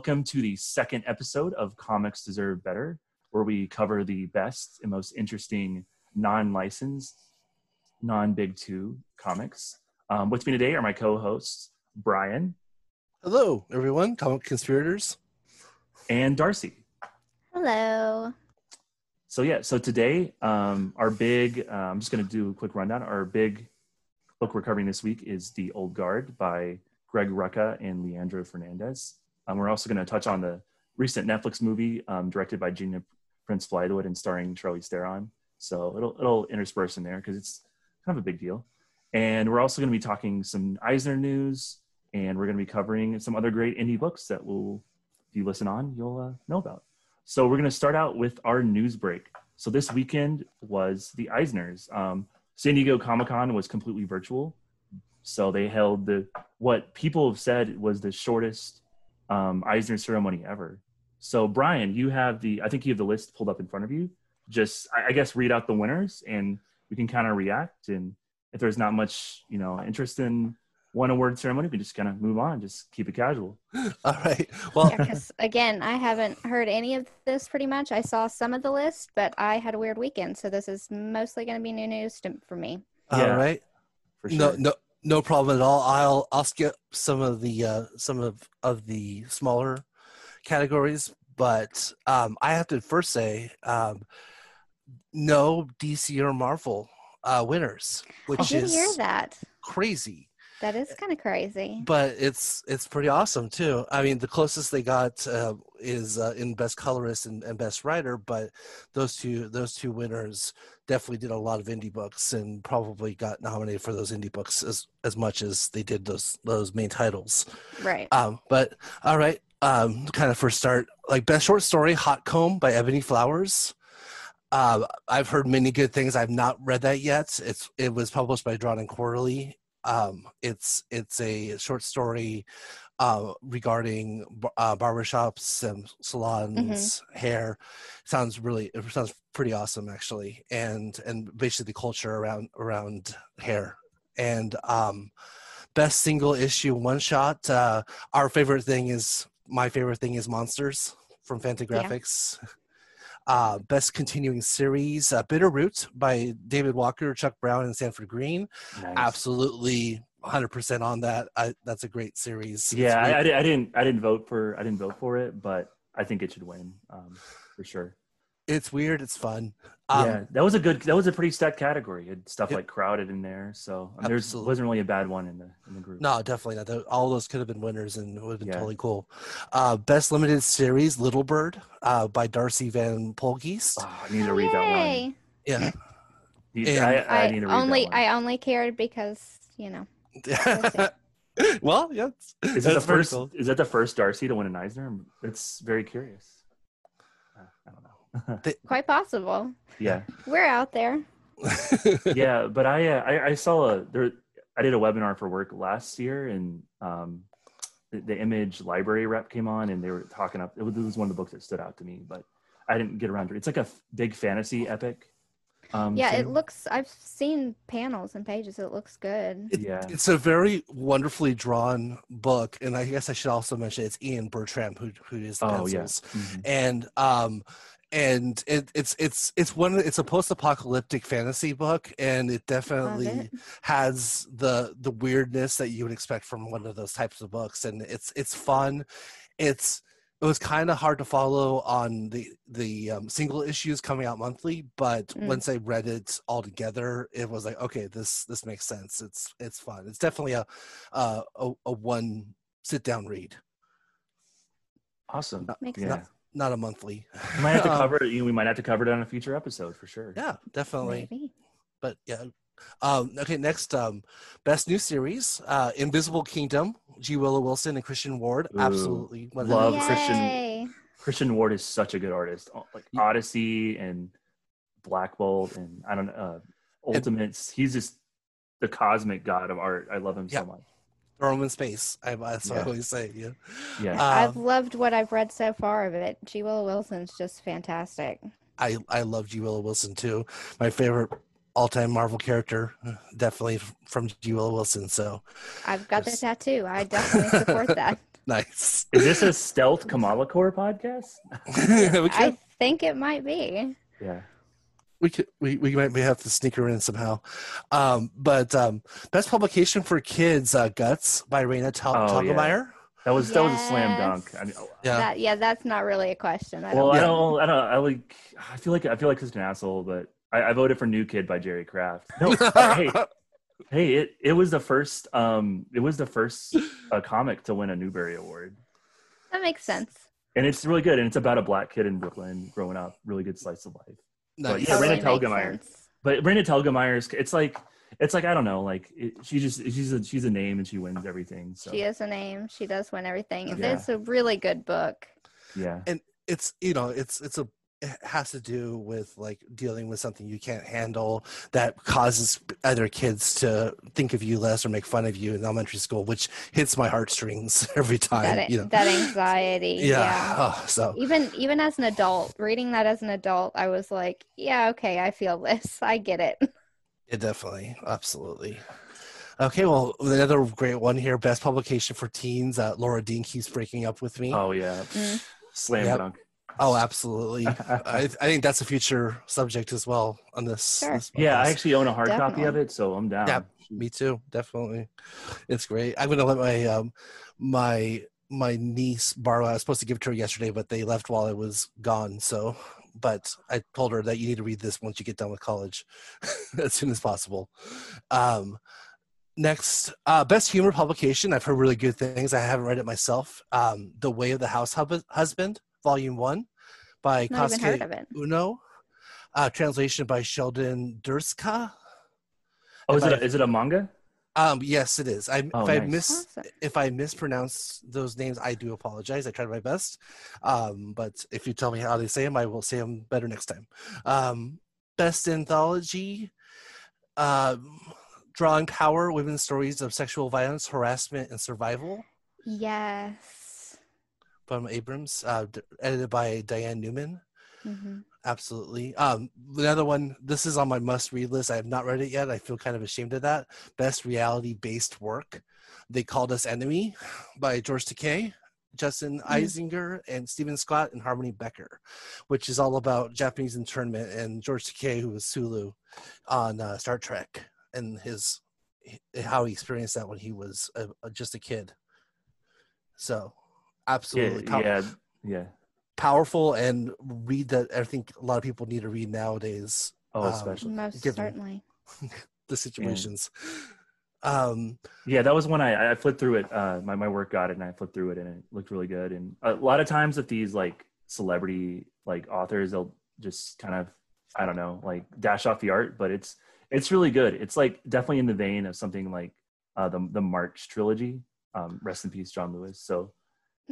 welcome to the second episode of Comics Deserve Better, where we cover the best and most interesting non licensed, non Big Two comics. Um, with me today are my co hosts, Brian Hello, everyone, comic conspirators. and Darcy. Hello. So, yeah, so today, um, our big, uh, I'm just going to do a quick rundown. Our big book we're covering this week is The Old Guard by Greg Rucka and Leandro Fernandez. Um, we're also going to touch on the recent Netflix movie um, directed by Gina Prince Bythewood and starring Charlize Theron. So it'll it'll intersperse in there because it's kind of a big deal. And we're also going to be talking some Eisner news, and we're going to be covering some other great indie books that will, if you listen on, you'll uh, know about. So we're going to start out with our news break. So this weekend was the Eisners. Um, San Diego Comic Con was completely virtual, so they held the what people have said was the shortest um, Eisner ceremony ever. So Brian, you have the I think you have the list pulled up in front of you. Just I, I guess read out the winners, and we can kind of react. And if there's not much you know interest in one award ceremony, we just kind of move on. Just keep it casual. All right. Well, Yeah, again, I haven't heard any of this pretty much. I saw some of the list, but I had a weird weekend, so this is mostly going to be new news to, for me. all Yeah. right. For sure. No, no, no problem at all. I'll I'll skip some of the uh, some of of the smaller categories, but um, I have to first say um, no DC or Marvel uh, winners, I which did is hear that. crazy. That is kind of crazy. but it's it's pretty awesome too. I mean, the closest they got uh, is uh, in best colorist and, and best writer, but those two those two winners definitely did a lot of indie books and probably got nominated for those indie books as as much as they did those those main titles. Right. Um, but all right, um, kind of first start like best short story, Hot Comb by Ebony Flowers. Uh, I've heard many good things. I've not read that yet. It's it was published by Drawn and Quarterly. Um, it's it's a short story uh, regarding uh, barbershops and salons, hair. Sounds really it sounds pretty awesome actually, and and basically the culture around around hair and um, best single issue one shot. Uh, our favorite thing is my favorite thing is monsters from Fantagraphics. Uh, best continuing series, uh, Bitter Root by David Walker, Chuck Brown, and Sanford Green. Nice. Absolutely, 100% on that. I, that's a great series. Yeah, I, I, I didn't I didn't vote for I didn't vote for it, but I think it should win um, for sure. It's weird. It's fun. Um, yeah, that was a good. That was a pretty stacked category. It had stuff Yep. like crowded in there, so um, there's Absolutely. wasn't really a bad one in the in the group. No, definitely not. Tho- All those could have been winners and it would have been Yeah. totally cool. Uh, best limited series, Little Bird uh, by Darcy Van Poelgeest. Oh, I need to read that one. yay. Yeah. And- I, I, I, need to read only. I only cared because you know. well, yeah. Is that the first? cool. Is that the first Darcy to win an Eisner? It's very curious. I don't know. Quite possible. yeah, We're out there. yeah, but I, uh, I I saw a there. I did a webinar for work last year, and um, the, the Image Library rep came on, and they were talking up. It was, it was one of the books that stood out to me, but I didn't get around to it. It's like a f- big fantasy epic. Um, Yeah, it looks. I've seen panels and pages. It looks good. It- Yeah. It's a very wonderfully drawn book, and I guess I should also mention it's Ian Bertram who who is the Oh yeah. pencils, Mhm. and um, and it, it's it's it's one it's a post-apocalyptic fantasy book, and it definitely it. has the the weirdness that you would expect from one of those types of books, and it's it's fun. It's it was kind of hard to follow on the the um, single issues coming out monthly, but Mm. once I read it all together, it was like okay, this this makes sense. It's it's fun. It's definitely a uh, a, a one sit down read, Awesome. Makes Yeah. sense. Not a monthly. We might have to Um, cover it. We might have to cover it on a future episode for sure. Yeah, definitely. Maybe. but yeah. Um, okay, next, um, best new series, uh, Invisible Kingdom, G. Willow Wilson and Christian Ward. Ooh, Absolutely, love hundred- Christian- Yay. Christian Ward is such a good artist. Oh, Like Odyssey and Black Bolt and I don't know uh, Ultimates. He's just the cosmic god of art. I love him Yeah. so much. Throw 'em in space. I, that's what I always say. Yeah. Yeah. I've Um, loved what I've read so far of it. G. Willow Wilson's just fantastic. I I love G. Willow Wilson too. My favorite all time Marvel character, uh, definitely from G. Willow Wilson. So I've got Yes. the tattoo. I definitely support that. Nice. Is this a stealth Kamala Core podcast? I think it might be. Yeah. We could, we, we might have to sneak her in somehow. Um, but um, best publication for kids, uh, Guts by Raina Tal- Oh, yeah. That was that was a slam dunk. I mean, Yeah. That, yeah, that's not really a question. I well, don't I don't, I don't, I like, I feel like I feel like such an asshole, but I, I voted for New Kid by Jerry Craft. No, hey, hey, it it was the first, um, it was the first uh, comic to win a Newbery Award, that makes sense. and it's really good, and it's about a black kid in Brooklyn growing up. Really good slice of life. Nice. Yeah, Raina Totally makes Telgemeier. But Brenda Telgemeier's, it's like, it's like I don't know, like it, she just she's a she's a name and she wins everything. So She is a name. She does win everything. Yeah. It's a really good book. yeah, and it's you know it's it's a it has to do with like dealing with something you can't handle that causes other kids to think of you less or make fun of you in elementary school which hits my heartstrings every time That, you know that anxiety. yeah, yeah. Oh, so Even even as an adult, reading that as an adult, I was like, yeah, okay, I feel this. I get it. yeah, definitely absolutely okay well another great one here best publication for teens uh, laura dean keeps breaking up with me oh yeah, Mm. slam Yep. dunk. Oh absolutely I, I think that's a future subject as well on this, Sure. this Yeah, I actually own a hard copy of it, so I'm down. Yeah, Me too, definitely. It's great. I'm gonna let my um my my niece borrow. I was supposed to give it to her yesterday, but they left while I was gone. So, but I told her that you need to read this once you get done with college, as soon as possible. Um, next, uh, best humor publication. I've heard really good things. I haven't read it myself. Um, The Way of the House Hub- Husband, Volume One, by Not even Kosuke. Uno. Uh, translation by Sheldon Drzka. Oh, is If it I- a, is it a manga? Um, yes, it is. I Oh, if I nice. miss Awesome. if I mispronounce those names, I do apologize. I tried my best. Um, but if you tell me how they say them, I will say them better next time. Um, best anthology, um, drawing power: women's stories of sexual violence, harassment, and survival. Yes. From Abrams, uh, d- edited by Diane Noomin. hmm Absolutely. Um, another one. This is on my must-read list. I have not read it yet. I feel kind of ashamed of that. Best reality-based work. They called us enemy by George Takei, Justin Hmm. Eisinger, and Steven Scott and Harmony Becker, which is all about Japanese internment and George Takei, who was Sulu on uh, Star Trek, and his how he experienced that when he was a, a- just a kid. So, Yeah, absolutely pow- yeah, yeah. powerful and read that I think a lot of people need to read nowadays. Oh, Um, especially. Most certainly. The situations. Um, Yeah, that was when I I flipped through it. Uh, my my work got it, and I flipped through it, and it looked really good. And a lot of times with these like celebrity like authors, they'll just kind of I don't know like dash off the art, but it's it's really good. It's like definitely in the vein of something like uh, the the March trilogy. Um, rest in peace, John Lewis. So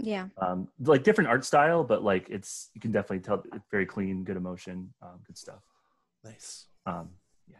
Yeah. um, like different art style, but like it's you can definitely tell it's very clean, good emotion, um, good stuff. nice. Um, yeah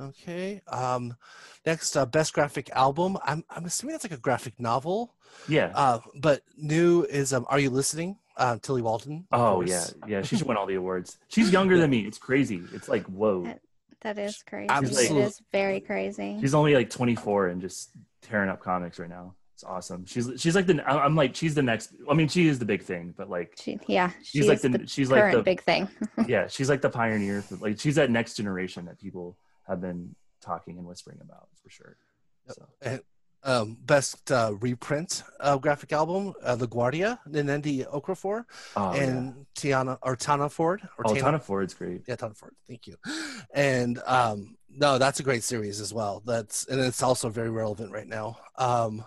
Okay. Um, next, uh, best graphic album. I'm I'm assuming that's like a graphic novel. yeah. Uh, but new is um, Are You Listening? Uh, Tillie Walden. oh yeah, course. yeah. She should win all the awards. She's younger than me. It's crazy. It's like whoa. That is crazy. Absolute- It is very crazy. She's only like 24 and just tearing up comics right now. It's awesome. She's she's like the I- I'm like she's the next. I mean, she is the big thing, but like She, yeah. she's She's like the, the she's like the big thing. yeah she's like the pioneer for like she's that next generation that people have been talking and whispering about for sure. So And, um, best uh, reprint uh, graphic album, uh, La Guardia, Nnedi Okorafor, oh, yeah. and Tiana or Tana Ford. Or oh Tana- Tana Ford's great. Yeah, Tom Ford. Thank you. And um, no, that's a great series as well. That's and it's also very relevant right now. Um,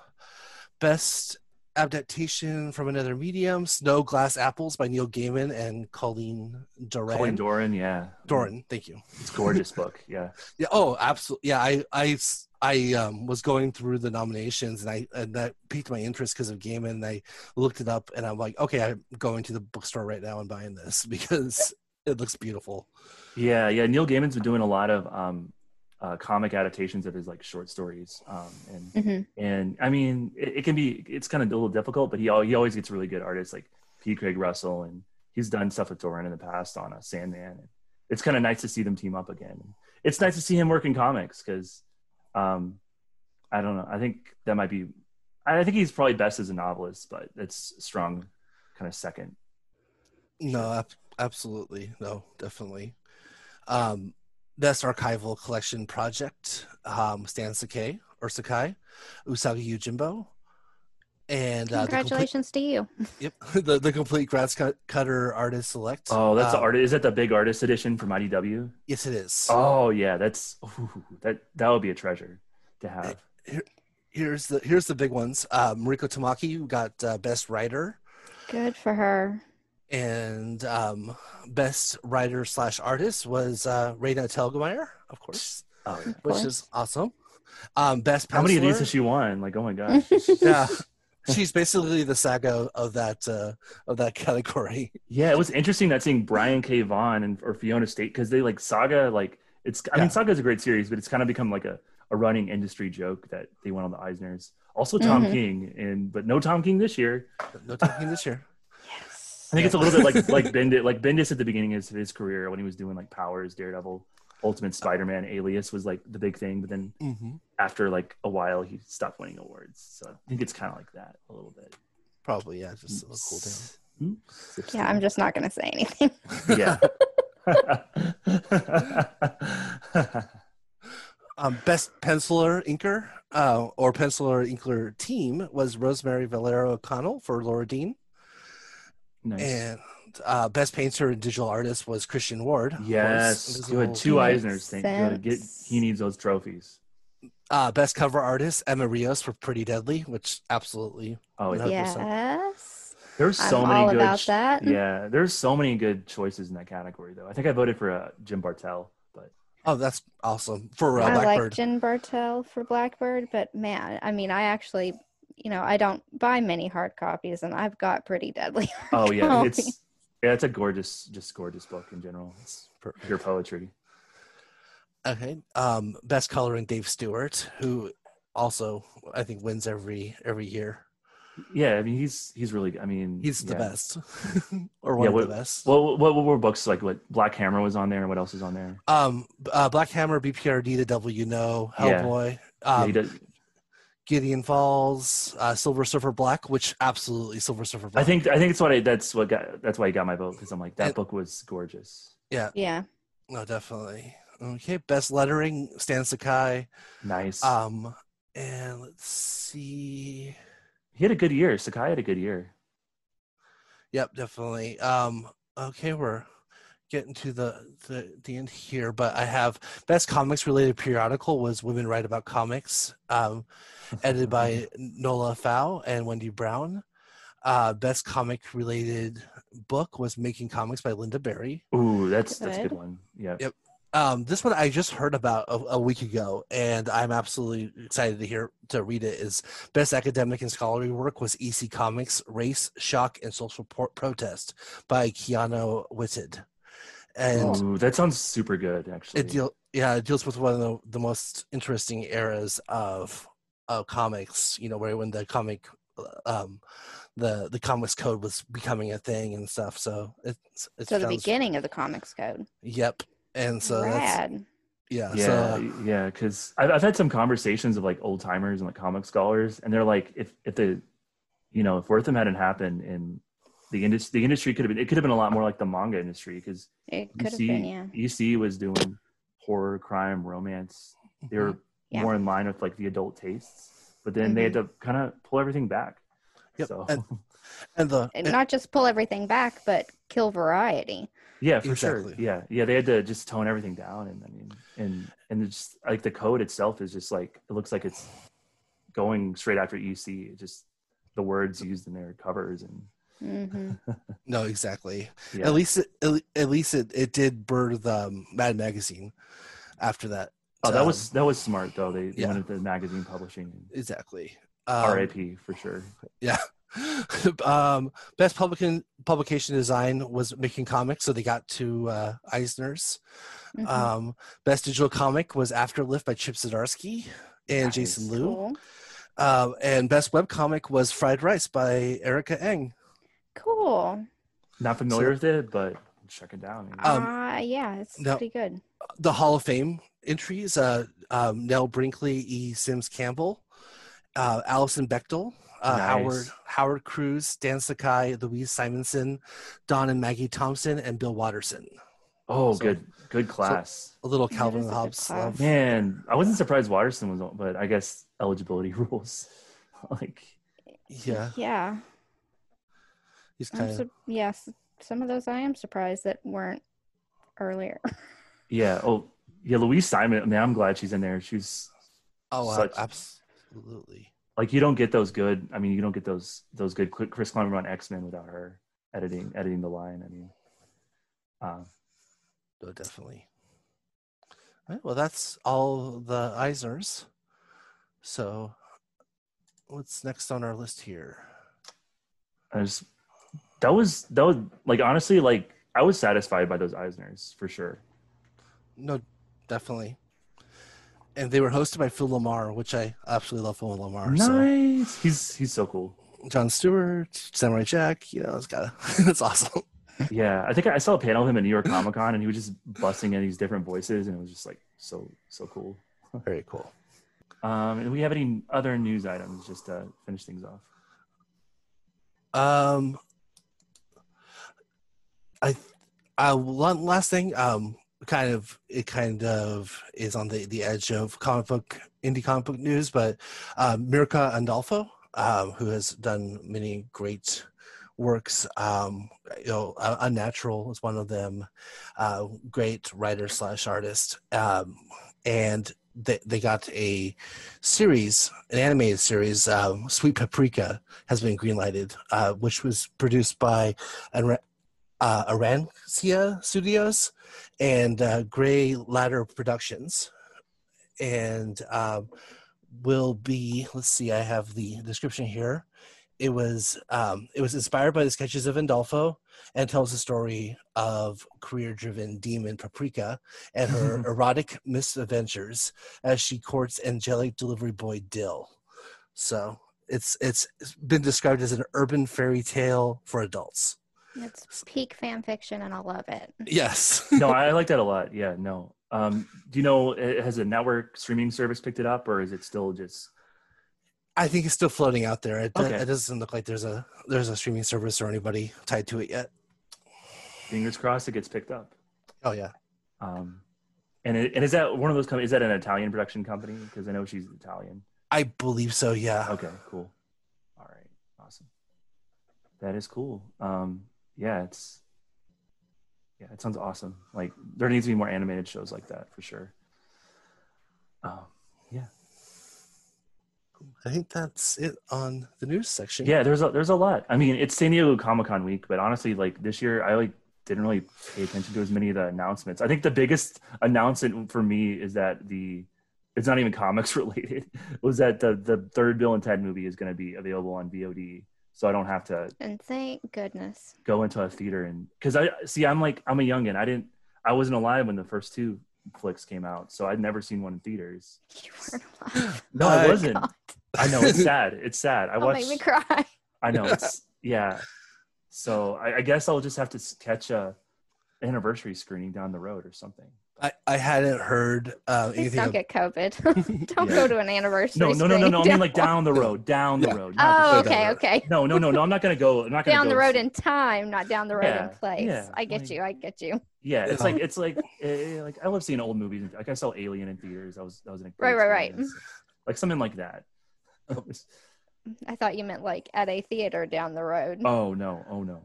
best adaptation from another medium: Snow Glass Apples by Neil Gaiman and Colleen Doran. Colleen Doran, yeah, Doran, thank you. It's a gorgeous book. Yeah, Yeah. Oh, absolutely. Yeah. I I I um, was going through the nominations and I and that piqued my interest because of Gaiman. And I looked it up and I'm like, okay, I'm going to the bookstore right now and buying this because it looks beautiful. yeah, yeah. Neil Gaiman's been doing a lot of um, uh, comic adaptations of his like short stories, um, and hmm and I mean, it, it can be it's kind of a little difficult, but he he always gets really good artists like P. Craig Russell, and he's done stuff with Doran in the past on a Sandman. And it's kind of nice to see them team up again. It's nice to see him work in comics because, um, I don't know, I think that might be I think he's probably best as a novelist, but it's strong, kind of second. No, ab- absolutely. No, definitely. Um, best archival collection project, um, Stan Sakai or Sakai, Usagi Yojimbo. And uh, the complete, Congratulations to you. yep, the, the complete grass cut, cutter artist select. Oh, that's the Um, art. Is that the big artist edition from IDW? Yes, it is. Oh yeah, that's ooh, that that would be a treasure to have. Here's the here's the big ones. Uh, Mariko Tamaki who got uh, best writer Good for her. And um, best writer slash artist was uh, Raina Telgemeier, of course, Oh, yeah. which is awesome. Um, best How many of these has she won? Like, oh my gosh. yeah she's basically the saga of that uh of that category yeah, it was interesting that seeing Brian K. Vaughan and or Fiona State because they like Saga. Like, it's I Yeah. mean, Saga is a great series, but it's kind of become like a, a running industry joke that they went on the Eisners. Also, Tom Mhm. King, and but no Tom King this year. no Tom King this year Yes. I think it's a little bit like like Bendis, like Bendis at the beginning of his career when he was doing like Powers, Daredevil, Ultimate Spider-Man, Alias was like the big thing, but then hmm after like a while he stopped winning awards. So I think it's kind of like that a little bit. probably yeah just a cool down Oops. Yeah, I'm just not going to say anything. yeah. um best penciler inker uh or penciler inker team was rosemary valero o'connell for laura dean nice. and uh best painter and digital artist was christian ward yes, you had Two Makes Eisners. Thank good. Get he needs those trophies. uh best cover artist emma rios for pretty deadly which absolutely Oh yeah. 100%. Yes. There's I'm so many all good. about that. Yeah, there's so many good choices in that category though. I think I voted for uh, Jim Bartel, but oh that's awesome for uh, I like Jim Jen Bartel for Blackbird, but man, I mean, I actually, you know, I don't buy many hard copies, and I've got pretty deadly. oh yeah, copy. it's yeah, it's a gorgeous, just gorgeous book in general. It's Perfect. pure poetry. Okay. Um, best coloring Dave Stewart, who also I think wins every every year. Yeah, I mean he's he's really. I mean He's the best, or one Yeah, of the best. Well, what, what were books like? What Black Hammer was on there, and what else is on there? um, uh, Black Hammer, BPRD, The Devil You Know, Yeah. Hellboy, Yeah, um, he does, Gideon Falls, uh, Silver Surfer Black, which absolutely Silver Surfer Black. I think I think it's what I that's what got that's why he got my vote because I'm like that And- book was gorgeous. Yeah. Yeah, no, definitely. Okay, best lettering Stan Sakai. Nice. Um, and let's see. he had a good year. Sakai had a good year. Yep, definitely. Um, okay, we're getting to the, the the end here, but I have best comics related periodical was Women Write About Comics, um, edited by Nola Pfau and Wendy Brown. Uh, best comic related book was Making Comics by Lynda Barry. Ooh, that's that's a good Good. one. Yeah. Yep. Um, this one I just heard about a, a week ago, and I'm absolutely excited to hear to read it. Is best academic and scholarly work was EC Comics, Race, Shock, and Social Pro- Protest by Qiana Whitted, and Ooh, that sounds super good. Actually, it deal yeah it deals with one of the, the most interesting eras of of comics. You know, where when the comic um the the comics code was becoming a thing and stuff. So it's it's so the sounds- beginning of the comics code. Yep. And so that's Rad. yeah. yeah, So yeah. Because I've, I've had some conversations of like old timers and like comic scholars, and they're like, if if the, you know, if Wertham hadn't happened, and the industry, the industry could have been, it could have been a lot more like the manga industry because It could have EC, been, yeah. EC was doing horror, crime, romance. They were mm-hmm. Yeah. more in line with like the adult tastes, but then they had mm-hmm. to kind of pull everything back. Yep, So and- and the And not just pull everything back, but kill variety. yeah, for Exactly. sure. Yeah, yeah. They had to just tone everything down, and I mean, and and it's just like the code itself is just like it looks like it's going straight after EC. It just the words used in their covers and hmm no exactly. yeah. At least it, at least it, it did birth um, Mad Magazine after that. oh, that Um, was that was smart though. They, they yeah. went into magazine publishing. exactly. Um, RAP for sure. Yeah. um, best publication publication design was making comics, so they got to uh, Eisner's. Mhm. Um, best digital comic was Afterlift by Chip Zdarsky and Nice. Jason Loo. cool. Um, and best web comic was Fried Rice by Erica Eng. Cool. Not familiar with it, but check it down. Um, uh, yeah, it's no. pretty good. the Hall of Fame entries, uh, um, Nell Brinkley, E. Simms Campbell, uh, Alison Bechdel, uh, Nice. Howard Howard Cruse, Stan Sakai, Louise Simonson, Don and Maggie Thompson, and Bill Watterson. Oh, So- good, good class. A little Calvin is a good Hobbes love. Man, I wasn't surprised Watterson was, on, but I guess eligibility rules. like, Yeah, Yeah. He's I'm kind of. su- yes. Some of those I am surprised that weren't earlier. yeah. Oh, yeah. Louise Simon. Man, I'm glad she's in there. She's Oh, uh, absolutely. like you don't get those good. I mean, you don't get those those good Chris Claremont on X Men without her editing editing the line. I mean, uh, No, definitely. All right, well, that's all the Eisners. So, what's next on our list here? I just that was that was like honestly like I was satisfied by those Eisners for sure. No, definitely. And they were hosted by Phil LaMarr, which I absolutely love Phil LaMarr. So Nice. He's he's so cool. John Stewart, Samurai Jack, you know, it's got it's awesome. Yeah, I think I saw a panel of him at New York Comic Con, and he was just busting in these different voices, and it was just like so so cool. Very cool. Um, and we have any other news items just to finish things off? Um, I, I one last thing. Um, kind of it kind of is on the the edge of comic book indie comic book news, but um, Mirka Andolfo, um, who has done many great works. Um, you know, uh, Unnatural is one of them. Uh, great writer slash artist, um, and they they got a series, an animated series, um, Sweet Paprika, has been greenlighted, uh, which was produced by Ara- uh, Arancia Studios and uh, Gray Ladder Productions, and um, will be. Let's see, I have the description here. It was um, it was inspired by the sketches of Andolfo and tells the story of career-driven demon Paprika and her erotic misadventures as she courts angelic delivery boy Dill. So it's it's it's been described as an urban fairy tale for adults. It's peak fan fiction, and I love it. Yes. No, I like that a lot. Yeah, no. Um, do you know uh, has a network streaming service picked it up, or is it still just? I think it's still floating out there. It, Okay. it doesn't look like there's a there's a streaming service or anybody tied to it yet. Fingers crossed, it gets picked up. Oh yeah. Um, and it, and is that one of those companies? Is that an Italian production company? Because I know she's Italian. I believe so, yeah. Okay, cool. All right, awesome. That is cool. Um, yeah, it's yeah, it sounds awesome. Like there needs to be more animated shows like that for sure. Um, yeah, I think that's it on the news section. yeah. There's a there's a lot. I mean, it's San Diego Comic Con week, but honestly, like this year, I like didn't really pay attention to as many of the announcements. I think the biggest announcement for me is that the it's not even comics related. Was that the the third Bill and Ted movie is going to be available on VOD, so I don't have to And thank goodness. go into a theater and because I see I'm like I'm a youngin. I didn't I wasn't alive when the first two flicks came out, so I'd never seen one in theaters. You weren't alive. No, I wasn't. Oh God, I know it's sad. It's sad. I don't watched. make me cry. I know it's yeah. So I, I guess I'll just have to catch a anniversary screening down the road or something. I, I hadn't heard uh, Please anything. don't get COVID. don't Yeah. go to an anniversary. No, no, no, no, no. I mean like down the road, down the road. Oh, the- okay, the okay. No, no, no, no. I'm not gonna go. I'm not gonna Down go the road in time, not down the road Yeah, in place. yeah, I get like- you. I get you. Yeah, it's like it's like eh, like I love seeing old movies. Like I saw Alien in theaters. That was that was an Right, right, right. Like something like that. I thought you meant like at a theater down the road. oh no! Oh no!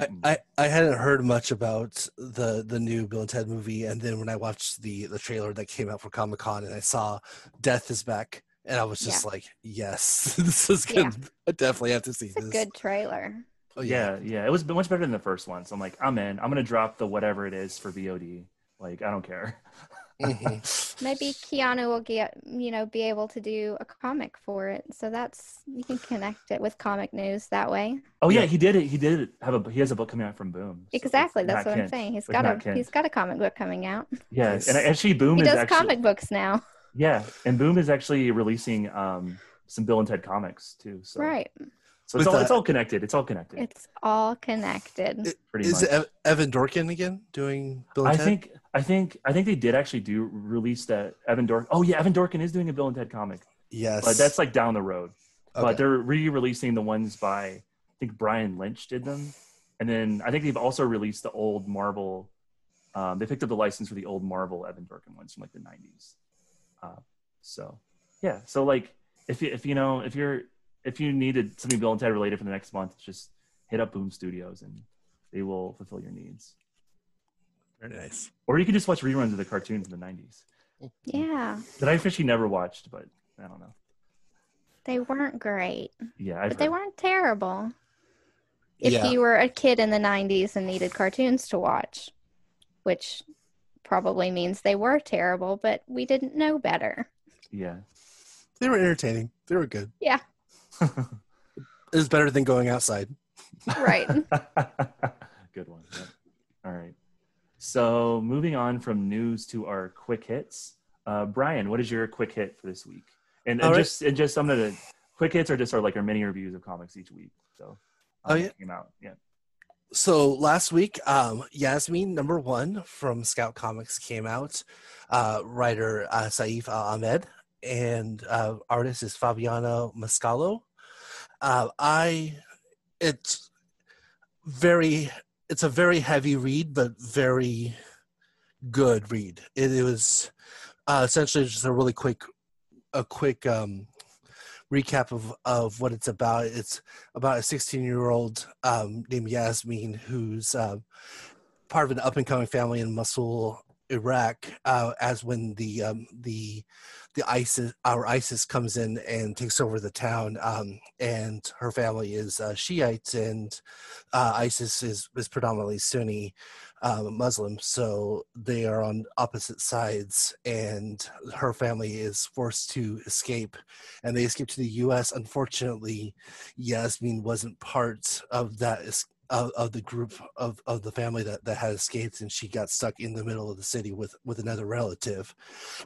I, I, I hadn't heard much about the the new Bill and Ted movie, and then when I watched the the trailer that came out for Comic Con, and I saw Death is back, and I was just like, yes, this is good. I definitely have to see It's a this. good trailer. Oh, yeah, yeah. It was much better than the first one. So I'm like, I'm in. I'm gonna drop the whatever it is for VOD. Like I don't care. Mhm. Maybe Keanu will get you know be able to do a comic for it. So that's you can connect it with comic news that way. Oh yeah, Yeah. he did it. He did it. Have a he has a book coming out from Boom. So Exactly. That's not what I'm saying. He's It's got not a Kent. he's got a comic book coming out. Yeah, Nice. and actually, Boom He is does actually comic books now. yeah, and Boom is actually releasing um some Bill and Ted comics too. So Right. So it's With all it's all connected. It's all connected. It's all connected. It- pretty Is much. it Evan Dorkin again doing Bill and I Ted? think I think I think they did actually do release that Evan Dorkin. Oh yeah, Evan Dorkin is doing a Bill and Ted comic. Yes. but that's like down the road. Okay. But they're re-releasing the ones by I think Brian Lynch did them, and then I think they've also released the old Marvel. Um, they picked up the license for the old Marvel Evan Dorkin ones from like the '90s. Uh, so yeah, so like if you if you know if you're if you needed something Bill and Ted related for the next month, just hit up Boom Studios and they will fulfill your needs. very nice. Or you could just watch reruns of the cartoons in the '90s Yeah, that I officially never watched, but I don't know. they weren't great, Yeah, I've but they weren't terrible. If Yeah. you were a kid in the 90s and needed cartoons to watch, which probably means they were terrible, but we didn't know better. yeah. They were entertaining. They were good. Yeah, It was better than going outside. right. Good one. Yep. All right. So moving on from news to our quick hits. Uh, Brian, what is your quick hit for this week? And, and right. just and just some of gonna quick hits are just our like our mini reviews of comics each week. So Oh, um, yeah. came out. Yeah. So last week, um, Yasmin number one from Scout Comics came out. Uh, writer uh, Saif Al Ahmed and uh, artist is Fabiano Mascaro. Uh, I, it's very, it's a very heavy read, but very good read. It, it was uh, essentially just a really quick, a quick um, recap of of what it's about. It's about a 16 year old um, named Yasmin who's um, part of an up and coming family in Mosul, Iraq. Uh, as when the um, the the ISIS our ISIS comes in and takes over the town, um, and her family is uh, Shiites, and uh, ISIS is is predominantly Sunni. Um, Muslim, so they are on opposite sides, and her family is forced to escape, and they escape to the U.S. Unfortunately, Yasmin wasn't part of that es- of, of the group of, of the family that, that had escaped and she got stuck in the middle of the city with with another relative.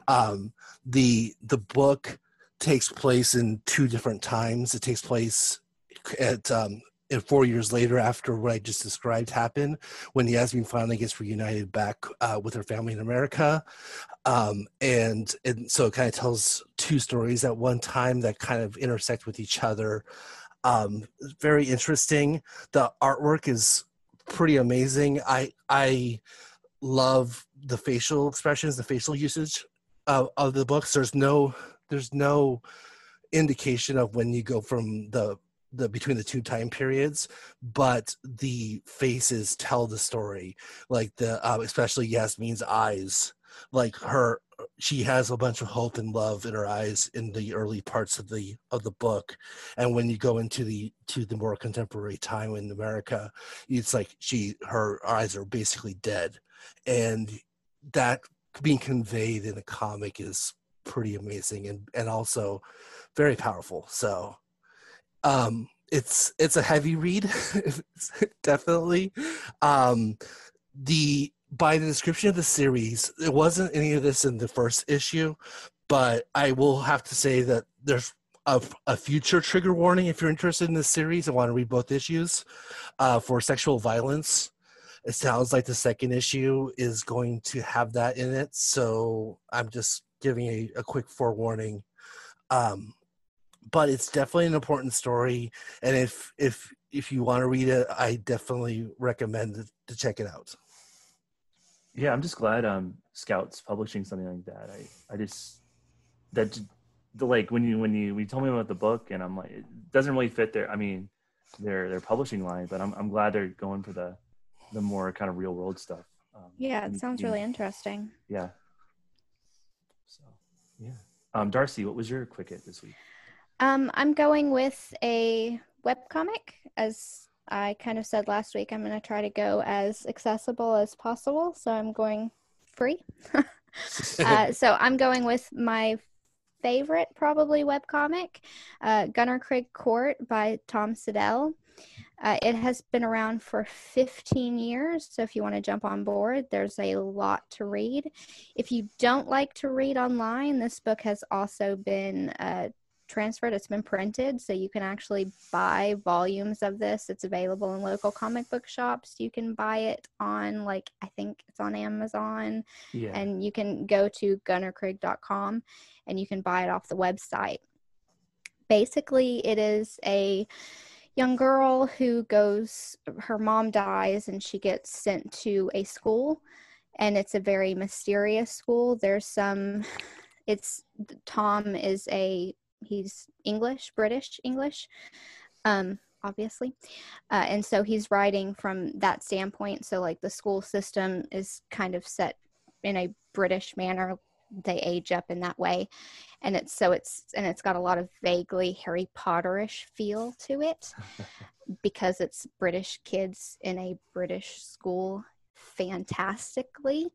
Um, the the book takes place in two different times. It takes place at um, four years later after what i just described happened when yasmin finally gets reunited back uh, with her family in america. Um, and and so it kind of tells two stories at one time that kind of intersect with each other um, very interesting. The artwork is pretty amazing. I i love the facial expressions the facial usage of, of the books. There's no there's no indication of when you go from the the between the two time periods but the faces tell the story. Like the uh, especially yasmin's eyes like her she has a bunch of hope and love in her eyes in the early parts of the of the book. And when you go into the to the more contemporary time in america it's like she her eyes are basically dead. And that being conveyed in a comic is pretty amazing and and also very powerful. So um it's it's a heavy read definitely. Um the by the description of the series there wasn't any of this in the first issue but i will have to say that there's a, a future trigger warning if you're interested in this series and want to read both issues uh, for sexual violence. It sounds like the second issue is going to have that in it so i'm just giving a, a quick forewarning. Um, but it's definitely an important story and if if if you want to read it i definitely recommend to check it out Yeah, I'm just glad um Scouts publishing something like that. I I just that the like when you when you when you told me about the book and I'm like it doesn't really fit their I mean their their publishing line, but I'm I'm glad they're going for the the more kind of real world stuff. Um, Yeah, and- it sounds and- really interesting. yeah. So yeah, um, Darcy, what was your quick hit this week? Um, I'm going with a web comic As I kind of said last week, I'm going to try to go as accessible as possible. So I'm going free. uh, so I'm going with my favorite, probably webcomic, uh, Gunnerkrigg Court by Tom Siddell. Uh, it has been around for 15 years, so if you want to jump on board, there's a lot to read. If you don't like to read online, this book has also been uh, transferred. It's been printed, so you can actually buy volumes of this. It's available in local comic book shops. You can buy it on, like, I think it's on Amazon Yeah, and you can go to gunnerkrigg.com and you can buy it off the website. Basically, it is a young girl who goes, her mom dies, and she gets sent to a school, and it's a very mysterious school. There's some, it's Tom is a, he's English, British English. Um, obviously. Uh, and so he's writing from that standpoint. So, like, the school system is kind of set in a British manner. They age up in that way. And it's so it's, and it's got a lot of vaguely Harry Potterish feel to it because it's British kids in a British school fantastically.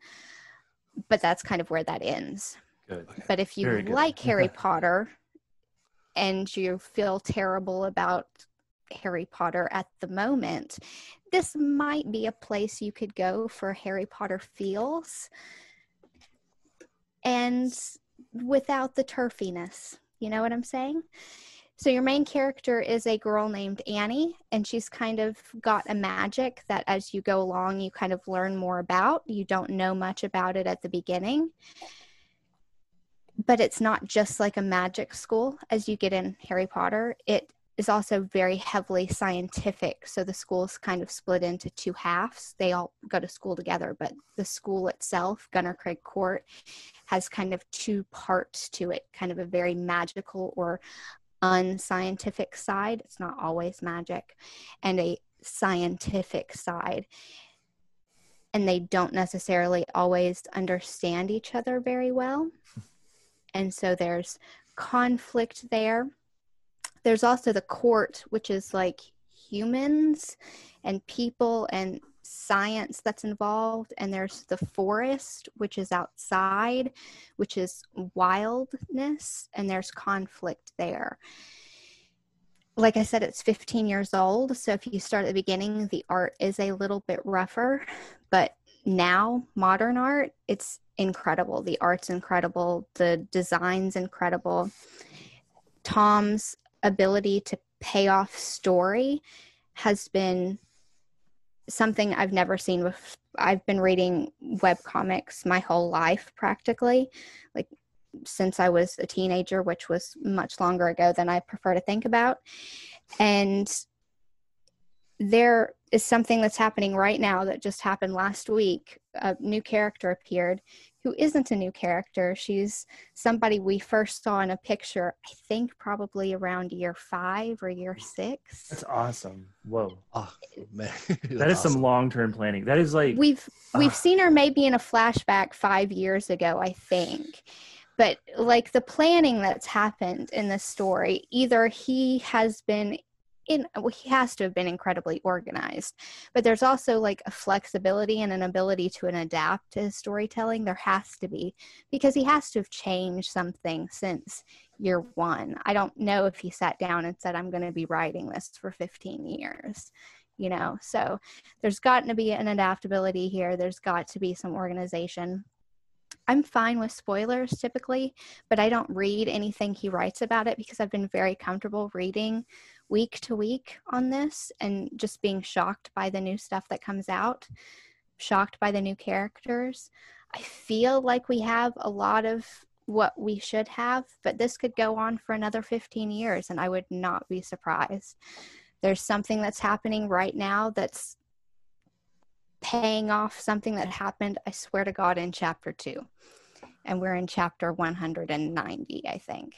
But that's kind of where that ends. Good. But if you like Harry Potter and you feel terrible about Harry Potter at the moment, this might be a place you could go for Harry Potter feels and without the turfiness. You know what I'm saying? So, your main character is a girl named Annie, and she's kind of got a magic that as you go along, you kind of learn more about. You don't know much about it at the beginning. But it's not just like a magic school as you get in Harry Potter. It is also very heavily scientific. So the school's kind of split into two halves. They all go to school together, but the school itself, Gunnerkrigg Court, has kind of two parts to it kind of a very magical or unscientific side. It's not always magic, and a scientific side. And they don't necessarily always understand each other very well. And so there's conflict there there's also the court, which is like humans and people and science that's involved. And there's the forest, which is outside, which is wildness, and there's conflict there. Like I said, it's 15 years old. So if you start at the beginning, the art is a little bit rougher, but now modern art it's incredible the art's incredible the design's incredible. Tom's ability to pay off story has been something I've never seen with I've been reading web comics my whole life practically like since I was a teenager which was much longer ago than I prefer to think about. And there is something that's happening right now that just happened last week a new character appeared who isn't a new character. She's somebody we first saw in a picture, I think probably around year five or year six. That's awesome. Whoa. Oh, man. that is awesome. some long term planning. That is like we've we've uh, seen her maybe in a flashback five years ago, I think. But like the planning that's happened in this story, either he has been in well, he has to have been incredibly organized but there's also like a flexibility and an ability to an adapt to his storytelling. There has to be because he has to have changed something since year one. I don't know if he sat down and said i'm going to be writing this for 15 years you know? So there's got to be an adaptability here. There's got to be some organization. I'm fine with spoilers typically, but I don't read anything he writes about it because I've been very comfortable reading week to week on this and just being shocked by the new stuff that comes out, shocked by the new characters. I feel like we have a lot of what we should have, but this could go on for another 15 years and I would not be surprised. There's something that's happening right now that's paying off something that happened, I swear to God, in chapter two. And we're in chapter 190, I think.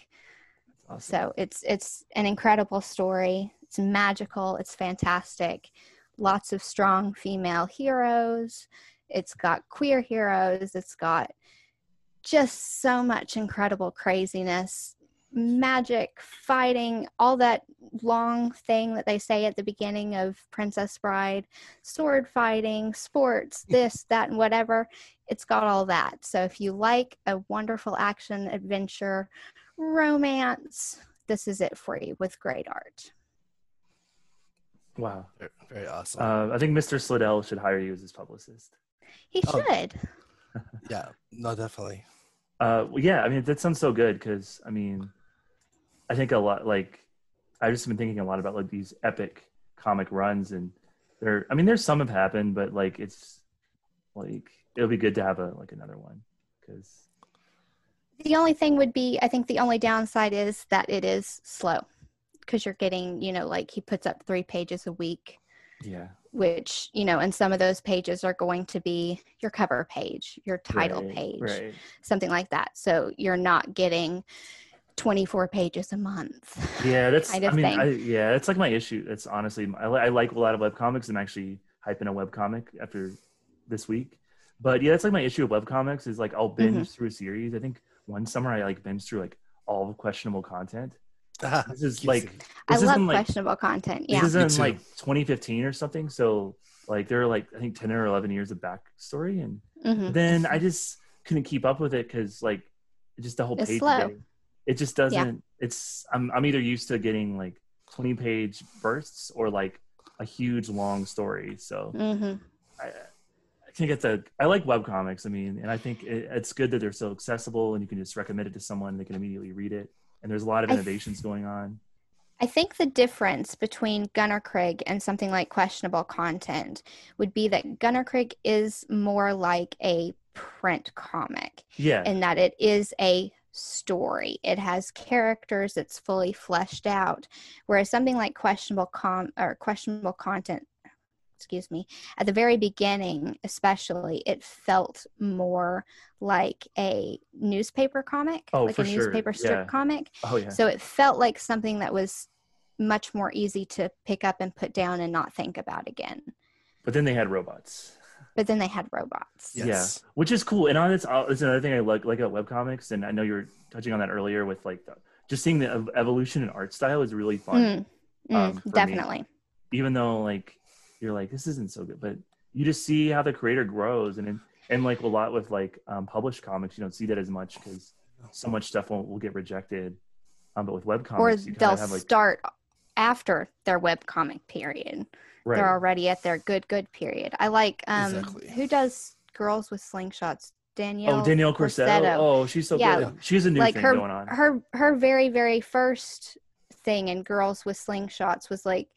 Awesome. So it's it's an incredible story. It's magical. It's fantastic. Lots of strong female heroes. It's got queer heroes. It's got just so much incredible craziness, magic, fighting, all that long thing that they say at the beginning of Princess Bride, sword fighting, sports, this, that, and whatever. It's got all that. So if you like a wonderful action adventure romance, this is it for you with great art. Wow. Very, very awesome. Uh, I think Mr. Siddell should hire you as his publicist. He oh. should. yeah, no, definitely. Uh, well, yeah, I mean, that sounds so good because, I mean, I think a lot, like, I've just been thinking a lot about like these epic comic runs and there, I mean, there's some have happened, but like, it's like, it'll be good to have a, like another one because The only thing would be, I think the only downside is that it is slow because you're getting, you know, like he puts up three pages a week, Yeah. which, you know, and some of those pages are going to be your cover page, your title Right, page, Right. something like that. So you're not getting 24 pages a month. Yeah, that's. kind I mean. I, yeah, it's like my issue. It's honestly, I, I like a lot of webcomics. I'm actually hyping a webcomic after this week. But yeah, it's like my issue with webcomics is like I'll binge Mm-hmm. through a series. I think one summer I like binge through like all of questionable content. Ah, This is easy. like I love isn't like questionable content. Yeah, this Yeah. is Me in like 2015 or something. So like there are like I think 10 or 11 years of backstory, and hmm then I just couldn't keep up with it because like just the whole It's page. slow. It just doesn't. It's I'm I'm either used to getting like 20 page bursts or like a huge long story. So hmm I, I can get the I like web comics. I mean, and I think it, it's good that they're so accessible and you can just recommend it to someone and they can immediately read it. And there's a lot of I th- innovations going on. I think the difference between Gunnerkrigg and something like questionable content would be that Gunnerkrigg is more like a print comic Yeah. in that it is a story. It has characters, it's fully fleshed out. Whereas something like questionable com or questionable content, excuse me, at the very beginning, especially, it felt more like a newspaper comic, Oh, like for a sure. newspaper strip Yeah. comic. oh yeah. So it felt like something that was much more easy to pick up and put down and not think about again. but then they had robots. But then they had robots. Yes. Yeah, which is cool. And on this, uh, it's another thing I like like about webcomics, and I know you were touching on that earlier with like the, just seeing the ev- evolution in art style is really fun. Mm, mm, um, for me. definitely. Even though like you're like this isn't so good, but you just see how the creator grows, and and like a lot with like um, published comics, you don't see that as much because so much stuff will, will get rejected. Um, but with webcomics, Or you they'll have like start after their webcomic period. right. They're already at their good, good period. I like um Exactly. who does girls with slingshots? Danielle. oh, Danielle Corsetto. Oh, she's so Yeah, good. She has a new like thing her going on. her her very very first thing in girls with slingshots was like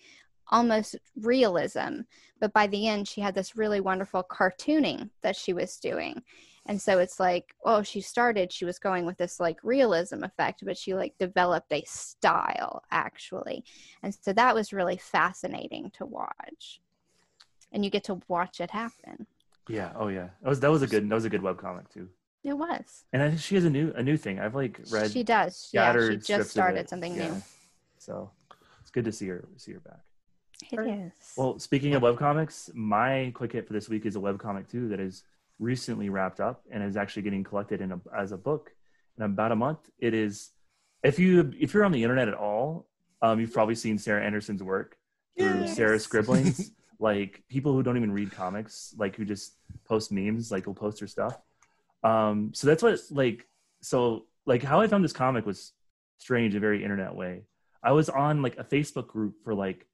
almost realism but by the end she had this really wonderful cartooning that she was doing and so it's like oh she started she was going with this like realism effect but she like developed a style actually and so that was really fascinating to watch and you get to watch it happen yeah. Oh yeah. That was that was a good that was a good webcomic too. it was And I think she has a new a new thing. I've like read she does yeah she just started something Yeah. new So it's good to see her see her back. It is. Well, speaking of webcomics, my quick hit for this week is a webcomic too that is recently wrapped up and is actually getting collected in a, as a book in about a month. It is if you if you're on the internet at all, um, you've probably seen Sarah Anderson's work through Yes. Sarah's scribblings. like people who don't even read comics, like who just post memes, like will post her stuff. Um, so that's what like so like how I found this comic was strange, a very internet way. I was on like a Facebook group for like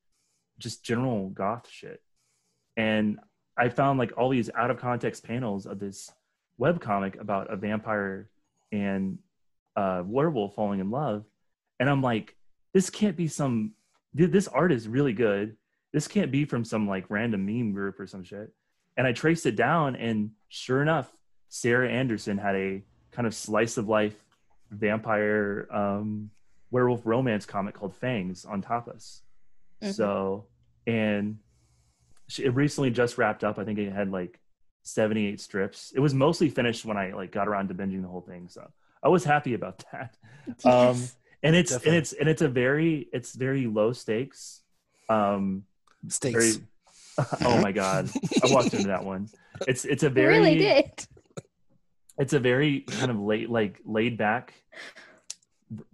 just general goth shit. And I found like all these out of context panels of this web comic about a vampire and a werewolf falling in love. And I'm like, this can't be some this art is really good. This can't be from some like random meme group or some shit. And I traced it down and sure enough, Sarah Anderson had a kind of slice of life vampire um werewolf romance comic called Fangs on Tapas. Mhm. So, and she, it recently just wrapped up. I think it had like 78 strips. It was mostly finished when I like got around to binging the whole thing. So I was happy about that. Um, and it's Definitely. and it's and it's a very it's very low stakes. Um, very. Oh my god, I walked into that one. It's it's a very really did. it's a very kind of late like laid back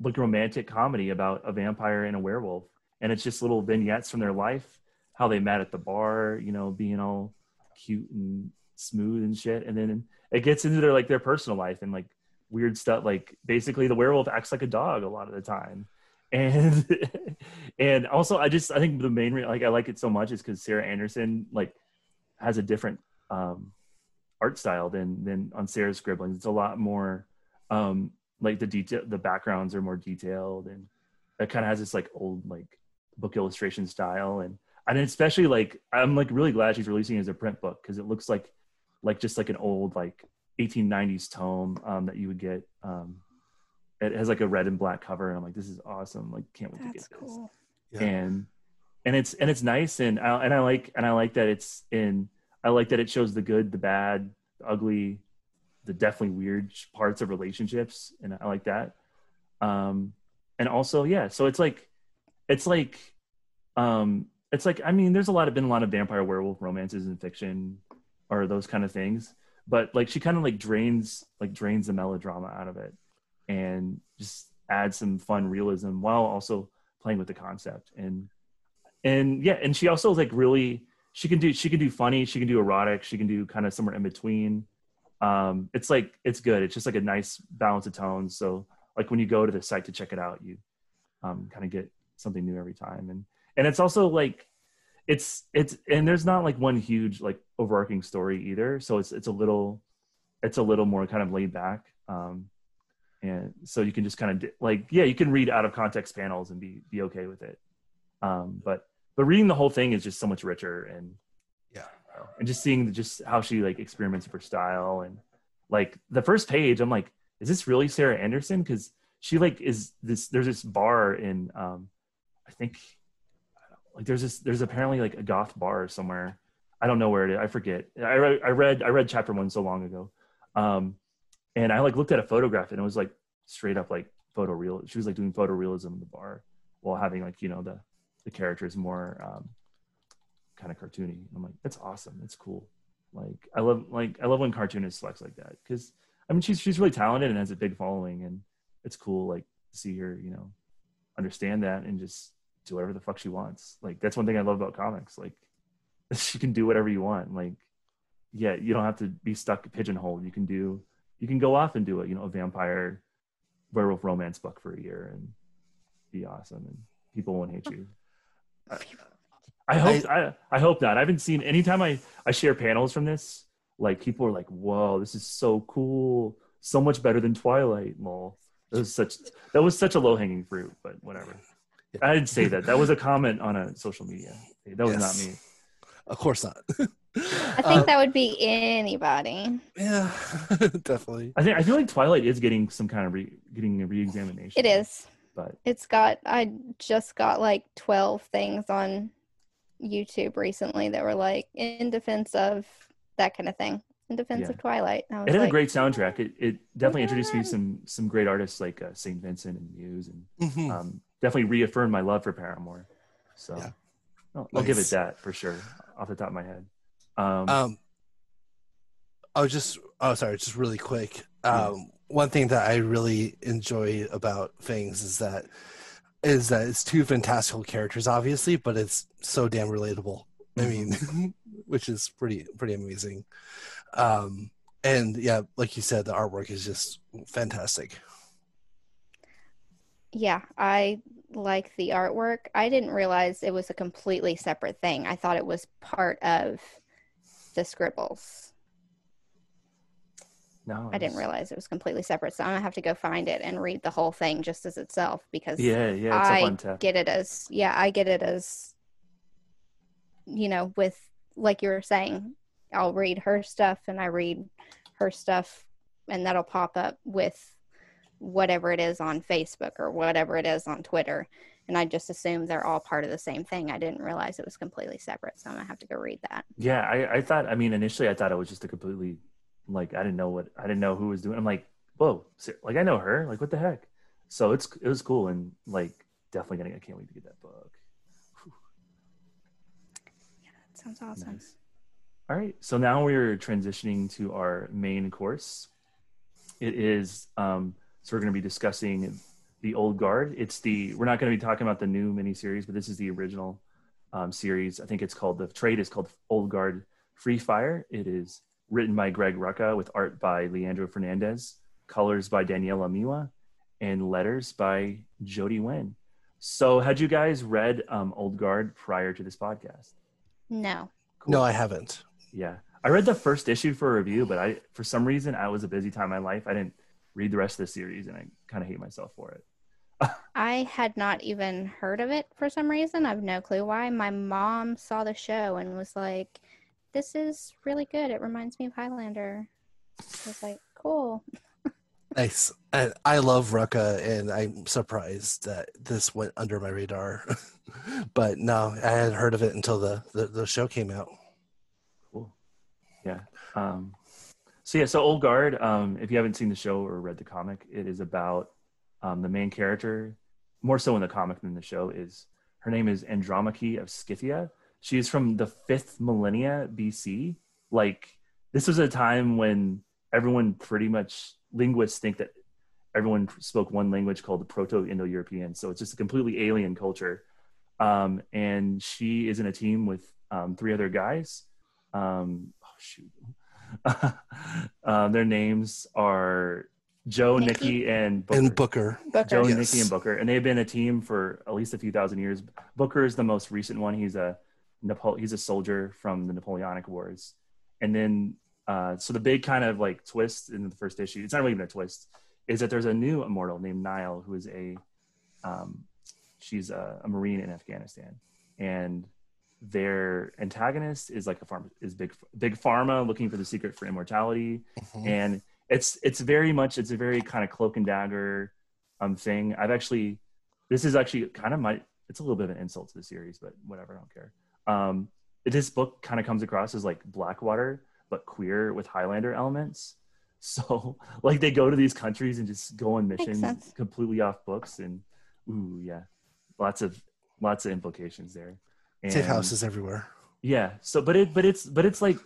like romantic comedy about a vampire and a werewolf and it's just little vignettes from their life how they met at the bar you know being all cute and smooth and shit and then it gets into their like their personal life and like weird stuff like basically the werewolf acts like a dog a lot of the time and and also i just i think the main re- like i like it so much is because sarah anderson like has a different um art style than than on Sarah's scribblings. It's a lot more um like the detail the backgrounds are more detailed and it kind of has this like old like book illustration style and and especially like I'm like really glad she's releasing it as a print book because it looks like like just like an old like 1890s tome um that you would get um it has like a red and black cover, and I'm like, this is awesome. Like, can't wait That's to get cool. Yeah. this. And and it's and it's nice, and I, and I like and I like that it's in. I like that it shows the good, the bad, the ugly, the definitely weird parts of relationships, and I like that. Um, and also, yeah, so it's like, it's like, um, it's like I mean, there's a lot of been a lot of vampire werewolf romances in fiction, or those kind of things. But like she kind of like drains like drains the melodrama out of it, and just adds some fun realism while also playing with the concept and and yeah, and she also like really she can do she can do funny, she can do erotic, she can do kind of somewhere in between. Um, it's like it's good. It's just like a nice balance of tones. So like when you go to the site to check it out, you um, kind of get something new every time. And and it's also like it's it's and there's not like one huge like overarching story either. So it's it's a little it's a little more kind of laid back. Um, and so you can just kind of like yeah, you can read out of context panels and be be okay with it. Um, but but reading the whole thing is just so much richer and Yeah. you know, and just seeing just how she like experiments with her style and like the first page i'm like is this really sarah anderson because she like is this there's this bar in um i think like there's this there's apparently like a goth bar somewhere. I don't know where it is. I forget. I read i read i read chapter one so long ago. Um and i like looked at a photograph and it was like straight up like photo real she was like doing photorealism in the bar while having like you know the the characters more um kind of cartoony. I'm like that's awesome. That's cool. Like i love like i love when cartoonists flex like that because i mean she's she's really talented and has a big following and it's cool like to see her you know understand that and just do whatever the fuck she wants like that's one thing i love about comics like she can do whatever you want like yeah you don't have to be stuck pigeonholed you can do you can go off and do it you know a vampire werewolf romance book for a year and be awesome and people won't hate you I hope I, I hope not. I haven't seen anytime I I share panels from this, like people are like, "Whoa, this is so cool! So much better than Twilight." Lol. That was such that was such a low hanging fruit, but whatever. I didn't say that. That was a comment on a social media. That was Yes. not me. Of course not. I think that would be anybody. yeah, definitely. I think I feel like Twilight is getting some kind of re, getting a re-examination. It is. but It's got. I just got like twelve things on YouTube recently that were like in defense of that kind of thing. In defense Yeah. of Twilight. I was it had like, a great soundtrack. It it definitely introduced me to some some great artists like uh, Saint Vincent and Muse, and Mhm. um, definitely reaffirmed my love for Paramore. So Yeah. I'll, I'll give it that for sure, off the top of my head. Um, Um, I was just, oh, sorry, just really quick. Um, one thing that I really enjoy about Fangs is that is that it's two fantastical characters, obviously, but it's so damn relatable. I mean, which is pretty pretty amazing. Um, and yeah, like you said, the artwork is just fantastic. Yeah, I like the artwork. I didn't realize it was a completely separate thing. I thought it was part of the scribbles. no, I didn't realize it was completely separate. So I'm gonna have to go find it and read the whole thing just as itself because Yeah, yeah, it's I up get it as yeah, I get it as you know, with like you were saying, I'll read her stuff and I read her stuff and that'll pop up with whatever it is on Facebook or whatever it is on Twitter. And I just assume they're all part of the same thing. I didn't realize it was completely separate. So I'm gonna have to go read that. Yeah, I, I thought. I mean, initially, I thought it was just a completely like I didn't know what I didn't know who was doing. I'm like, whoa, like I know her. Like what the heck? So it's it was cool and like definitely gonna. I can't wait to get that book. Yeah, that sounds awesome. Nice. All right. So now we're transitioning to our main course. It is, um, so we're going to be discussing the old guard. It's the, we're not going to be talking about the new miniseries, but this is the original um, series. I think it's called, the trade is called Old Guard Free Fire. It is written by Greg Rucka with art by Leandro Fernandez, colors by Daniela Miwa, and letters by Jodi Wynne. So had you guys read um, Old Guard prior to this podcast? No. Cool. No, I haven't. Yeah. I read the first issue for a review, but I for some reason I was a busy time in my life. I didn't read the rest of the series and I kind of hate myself for it. I had not even heard of it for some reason. I have no clue why. My mom saw the show and was like, This is really good. It reminds me of Highlander. I was like, Cool. Nice. And I love Rucka, and I'm surprised that this went under my radar. but no, I hadn't heard of it until the, the, the show came out. Um, so yeah, so Old Guard. Um, if you haven't seen the show or read the comic, it is about um, the main character, more so in the comic than the show. Is her name is Andromache of Scythia. She is from the fifth millennia BC. Like this was a time when everyone pretty much linguists think that everyone spoke one language called the Proto-Indo-European. So it's just a completely alien culture. Um, and she is in a team with um, three other guys. Um, oh shoot, uh, their names are Joe, Nicky, Nicky and Booker. And Booker. Booker. Joe, yes. Nicky, and Booker, and they've been a team for at least a few thousand years. Booker is the most recent one. He's a Napo- he's a soldier from the Napoleonic Wars, and then uh, so the big kind of like twist in the first issue, it's not really even a twist, is that there's a new immortal named Nile who is a, um, she's a, a Marine in Afghanistan, and their antagonist is like a farm is big big pharma looking for the secret for immortality, mm-hmm. and it's it's very much it's a very kind of cloak and dagger um thing. I've actually this is actually kind of my it's a little bit of an insult to the series, but whatever, I don't care. Um, this book kind of comes across as like Blackwater but queer with Highlander elements. So like they go to these countries and just go on missions completely off books and ooh yeah, lots of lots of implications there. And, Safe houses everywhere. Yeah. So but it but it's but it's like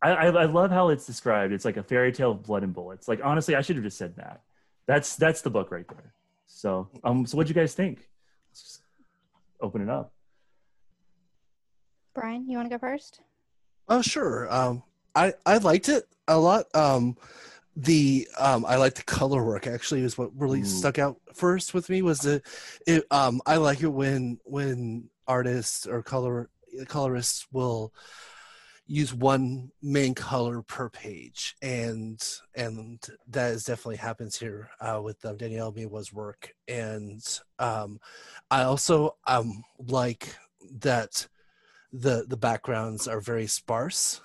I, I, I love how it's described. It's like a fairy tale of blood and bullets. Like honestly, I should have just said that. That's that's the book right there. So um so what do you guys think? Let's just open it up. Brian, you want to go first? Oh sure. Um, I I liked it a lot. Um, the um, I like the color work. Actually, is what really Ooh. stuck out first with me was the it. Um, I like it when when artists or color colorists will use one main color per page. And and that is definitely happens here uh, with um, Danielle Miwa's work. And um, I also um, like that the the backgrounds are very sparse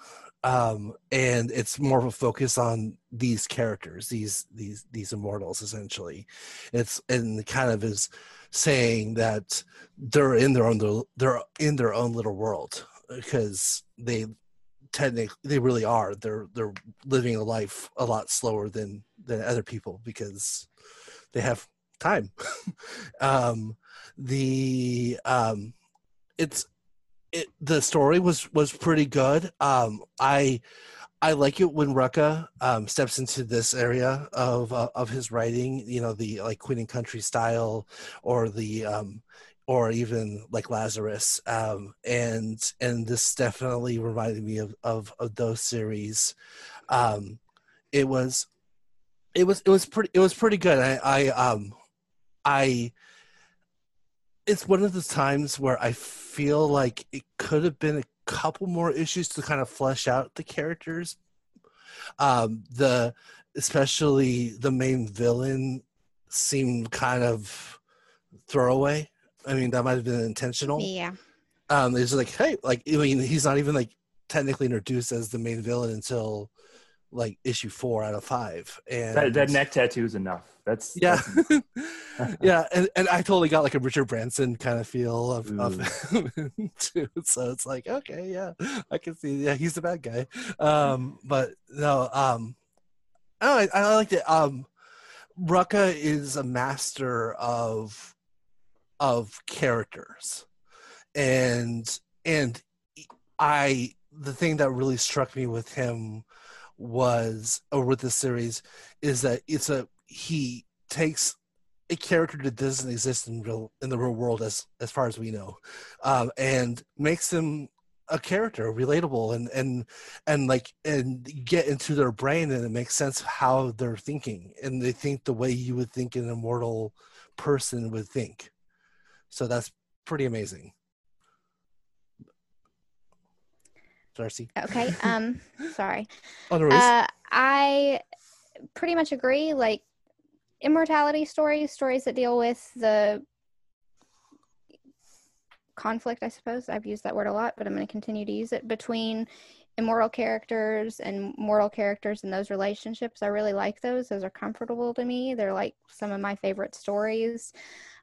um, and it's more of a focus on these characters these these these immortals essentially. It's and kind of is saying that they're in their own they're in their own little world because they technically they really are they're they're living a life a lot slower than than other people because they have time um the um it's it, the story was was pretty good. Um, I I like it when Rucka um, steps into this area of uh, of his writing. You know, the like Queen and Country style, or the um, or even like Lazarus. Um, and and this definitely reminded me of of, of those series. Um, it was it was it was pretty it was pretty good. I I um I it's one of the times where I feel like it could have been a couple more issues to kind of flesh out the characters. Um, the especially the main villain seemed kind of throwaway. I mean, that might have been intentional. Yeah. Um, it's like, hey, like I mean, he's not even like technically introduced as the main villain until like issue four out of five. And that, that neck tattoo is enough. That's yeah, that's... yeah, and, and I totally got like a Richard Branson kind of feel of, of too. So it's like okay, yeah, I can see. Yeah, he's the bad guy. Um, but no, um, I, I liked it. Um, Rucka is a master of of characters, and and I the thing that really struck me with him was with this series is that it's a he takes a character that doesn't exist in real in the real world as as far as we know um, and makes them a character relatable and and and like and get into their brain and it makes sense how they're thinking and they think the way you would think an immortal person would think. So that's pretty amazing Darcy. Okay. Um. sorry. uh, I pretty much agree. Like immortality stories, stories that deal with the conflict. I suppose I've used that word a lot, but I'm going to continue to use it between immortal characters and mortal characters and those relationships. I really like those. Those are comfortable to me. They're like some of my favorite stories,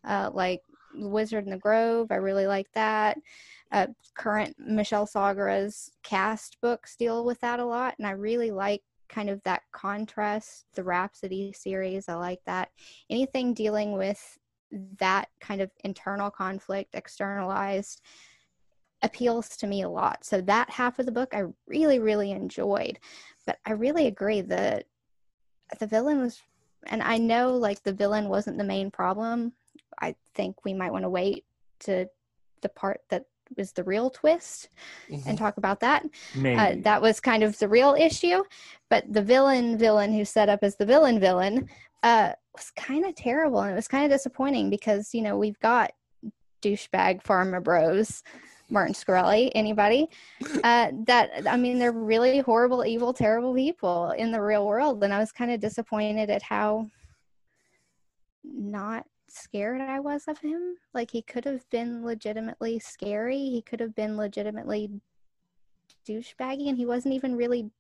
uh, like Wizard in the Grove. I really like that. Uh, current Michelle Sagara's cast books deal with that a lot, and I really like kind of that contrast. The Rhapsody series, I like that. Anything dealing with that kind of internal conflict, externalized appeals to me a lot. So that half of the book I really, really enjoyed. But I really agree that the villain was, and I know like the villain wasn't the main problem. I think we might want to wait to the part that was the real twist mm-hmm. and talk about that. Uh, that was kind of the real issue. But the villain, villain who set up as the villain, villain, uh, was kind of terrible and it was kind of disappointing because you know we've got douchebag pharma bros Martin Shkreli, anybody. Uh, that I mean, they're really horrible, evil, terrible people in the real world, and I was kind of disappointed at how not scared I was of him. Like he could have been legitimately scary. He could have been legitimately douchebaggy, and he wasn't even really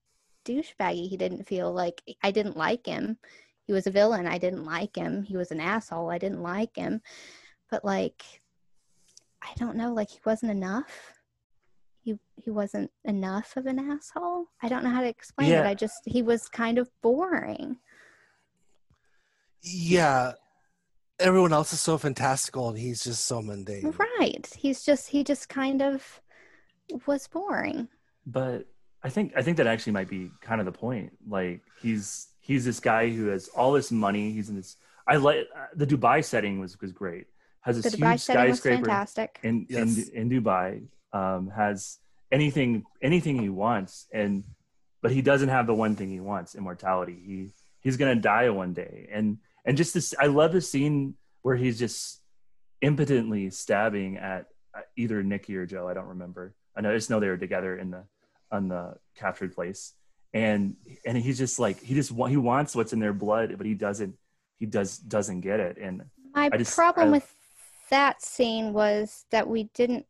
douchebaggy. He didn't feel like I didn't like him. He was a villain. I didn't like him. He was an asshole. I didn't like him. But like I don't know, like he wasn't enough. He he wasn't enough of an asshole. I don't know how to explain yeah. it. I just he was kind of boring. Yeah. Everyone else is so fantastical and he's just so mundane. Right. He's just he just kind of was boring. But I think I think that actually might be kind of the point. Like he's he's this guy who has all this money. He's in this I like the Dubai setting was was great has this huge skyscraper in, yes. in in Dubai. Um, has anything anything he wants, and but he doesn't have the one thing he wants: immortality. He he's gonna die one day, and and just this. I love the scene where he's just impotently stabbing at either Nicky or Joe. I don't remember. I know I just know they were together in the on the captured place, and and he's just like he just he wants what's in their blood, but he doesn't he does doesn't get it. And my just, problem I, with that scene was that we didn't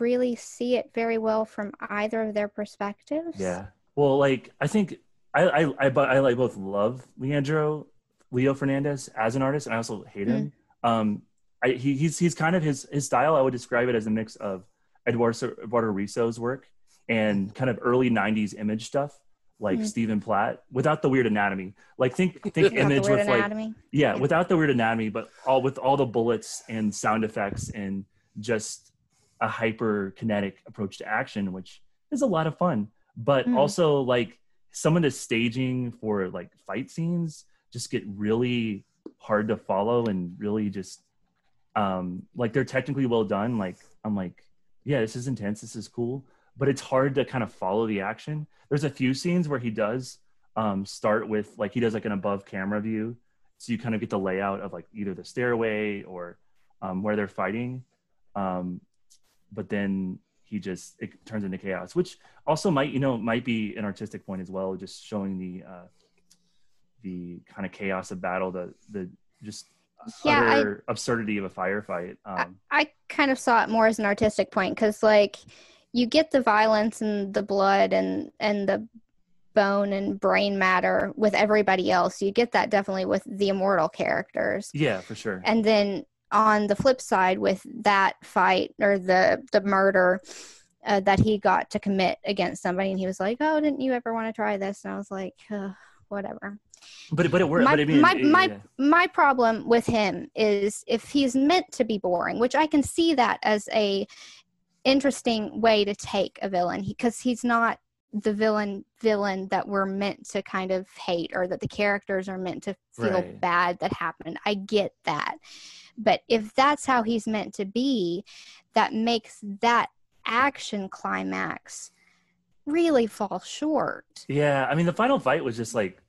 really see it very well from either of their perspectives. Yeah. Well, like I think I I I, I like both love Leandro Leo Fernandez as an artist, and I also hate him. Mm. Um, I, he, he's he's kind of his his style. I would describe it as a mix of Eduardo Eduardo Risso's work and kind of early '90s image stuff like mm-hmm. Stephen Platt without the weird anatomy. Like think think image with anatomy. like yeah, yeah, without the weird anatomy, but all with all the bullets and sound effects and just a hyper kinetic approach to action, which is a lot of fun. But mm. also like some of the staging for like fight scenes just get really hard to follow and really just um like they're technically well done. Like I'm like, yeah, this is intense, this is cool but it's hard to kind of follow the action. There's a few scenes where he does um, start with like he does like an above camera view, so you kind of get the layout of like either the stairway or um, where they're fighting. Um, but then he just it turns into chaos, which also might you know might be an artistic point as well, just showing the uh, the kind of chaos of battle, the the just yeah, utter I, absurdity of a firefight. Um, I, I kind of saw it more as an artistic point because like you get the violence and the blood and and the bone and brain matter with everybody else. You get that definitely with the immortal characters. Yeah, for sure. And then on the flip side, with that fight or the the murder uh, that he got to commit against somebody, and he was like, "Oh, didn't you ever want to try this?" And I was like, "Whatever." But but it worked. My I mean, my my, yeah. my problem with him is if he's meant to be boring, which I can see that as a interesting way to take a villain because he's not the villain villain that we're meant to kind of hate or that the characters are meant to feel right. bad that happened. I get that. But if that's how he's meant to be, that makes that action climax really fall short. Yeah, I mean the final fight was just like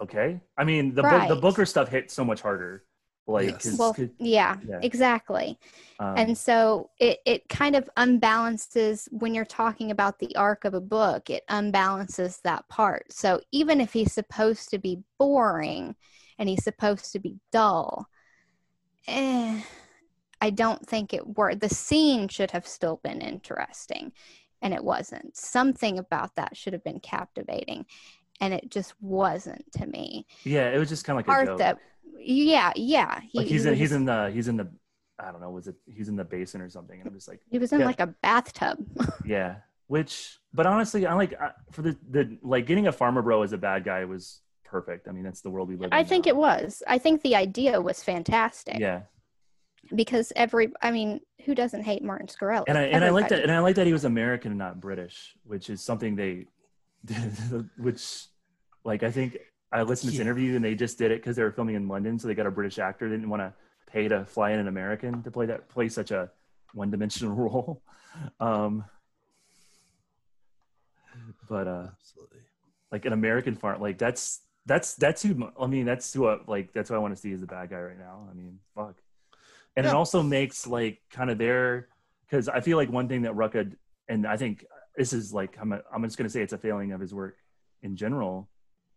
okay. I mean the right. the Booker stuff hit so much harder. Like, yes. well, yeah, yeah, exactly. Um, and so it, it kind of unbalances when you're talking about the arc of a book, it unbalances that part. So even if he's supposed to be boring and he's supposed to be dull, eh, I don't think it worked. The scene should have still been interesting. And it wasn't. Something about that should have been captivating, and it just wasn't to me. Yeah, it was just kind of like a Part joke. that, yeah, yeah. He, like he's he in was he's in the he's in the I don't know was it he's in the basin or something and I'm just like he was in yeah. like a bathtub. yeah which but honestly I like I, for the the like getting a pharma bro as a bad guy was perfect I mean that's the world we live in I think now. it was. I think the idea was fantastic yeah because every, I mean, who doesn't hate Martin Shkreli? and I and I like that and I like that he was American and not British which is something they did which like I think I listened to this Yeah. interview and they just did it because they were filming in London so they got a British actor they didn't want to pay to fly in an American to play that play such a one dimensional role um but uh Absolutely. like an American farm. Like that's that's that's who I mean. That's who I, like that's who I want to see as the bad guy right now. I mean, fuck. And it also makes like kind of their because I feel like one thing that Rucka and I think this is like I'm a, I'm just gonna say it's a failing of his work in general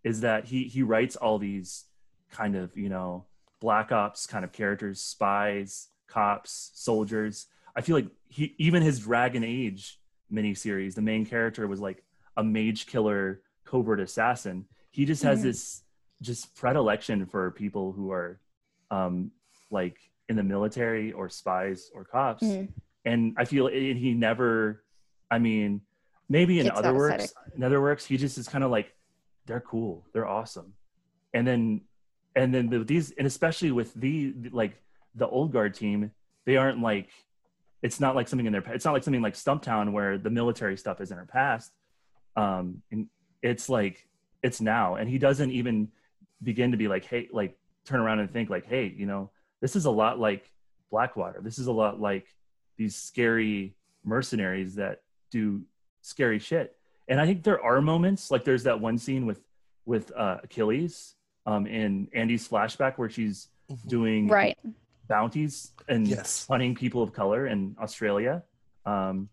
is that he he writes all these kind of you know black ops kind of characters, spies, cops, soldiers. I feel like he even his Dragon Age miniseries, the main character was like a mage killer, covert assassin. He just has Mhm. this just predilection for people who are um like in the military or spies or cops. Mhm. And I feel it, he never I mean, maybe in Gets other works, aesthetic. in other works, he just is kind of like they're cool, they're awesome. And then and then the, these and especially with the like the old guard team, they aren't like it's not like something in their it's not like something like Stumptown where the military stuff is in our past. Um and it's like it's now and he doesn't even begin to be like hey like turn around and think like hey you know this is a lot like blackwater this is a lot like these scary mercenaries that do scary shit and i think there are moments like there's that one scene with with uh achilles um in andy's flashback where she's Mhm. doing Right. bounties and Yes. hunting people of color in Australia. Um,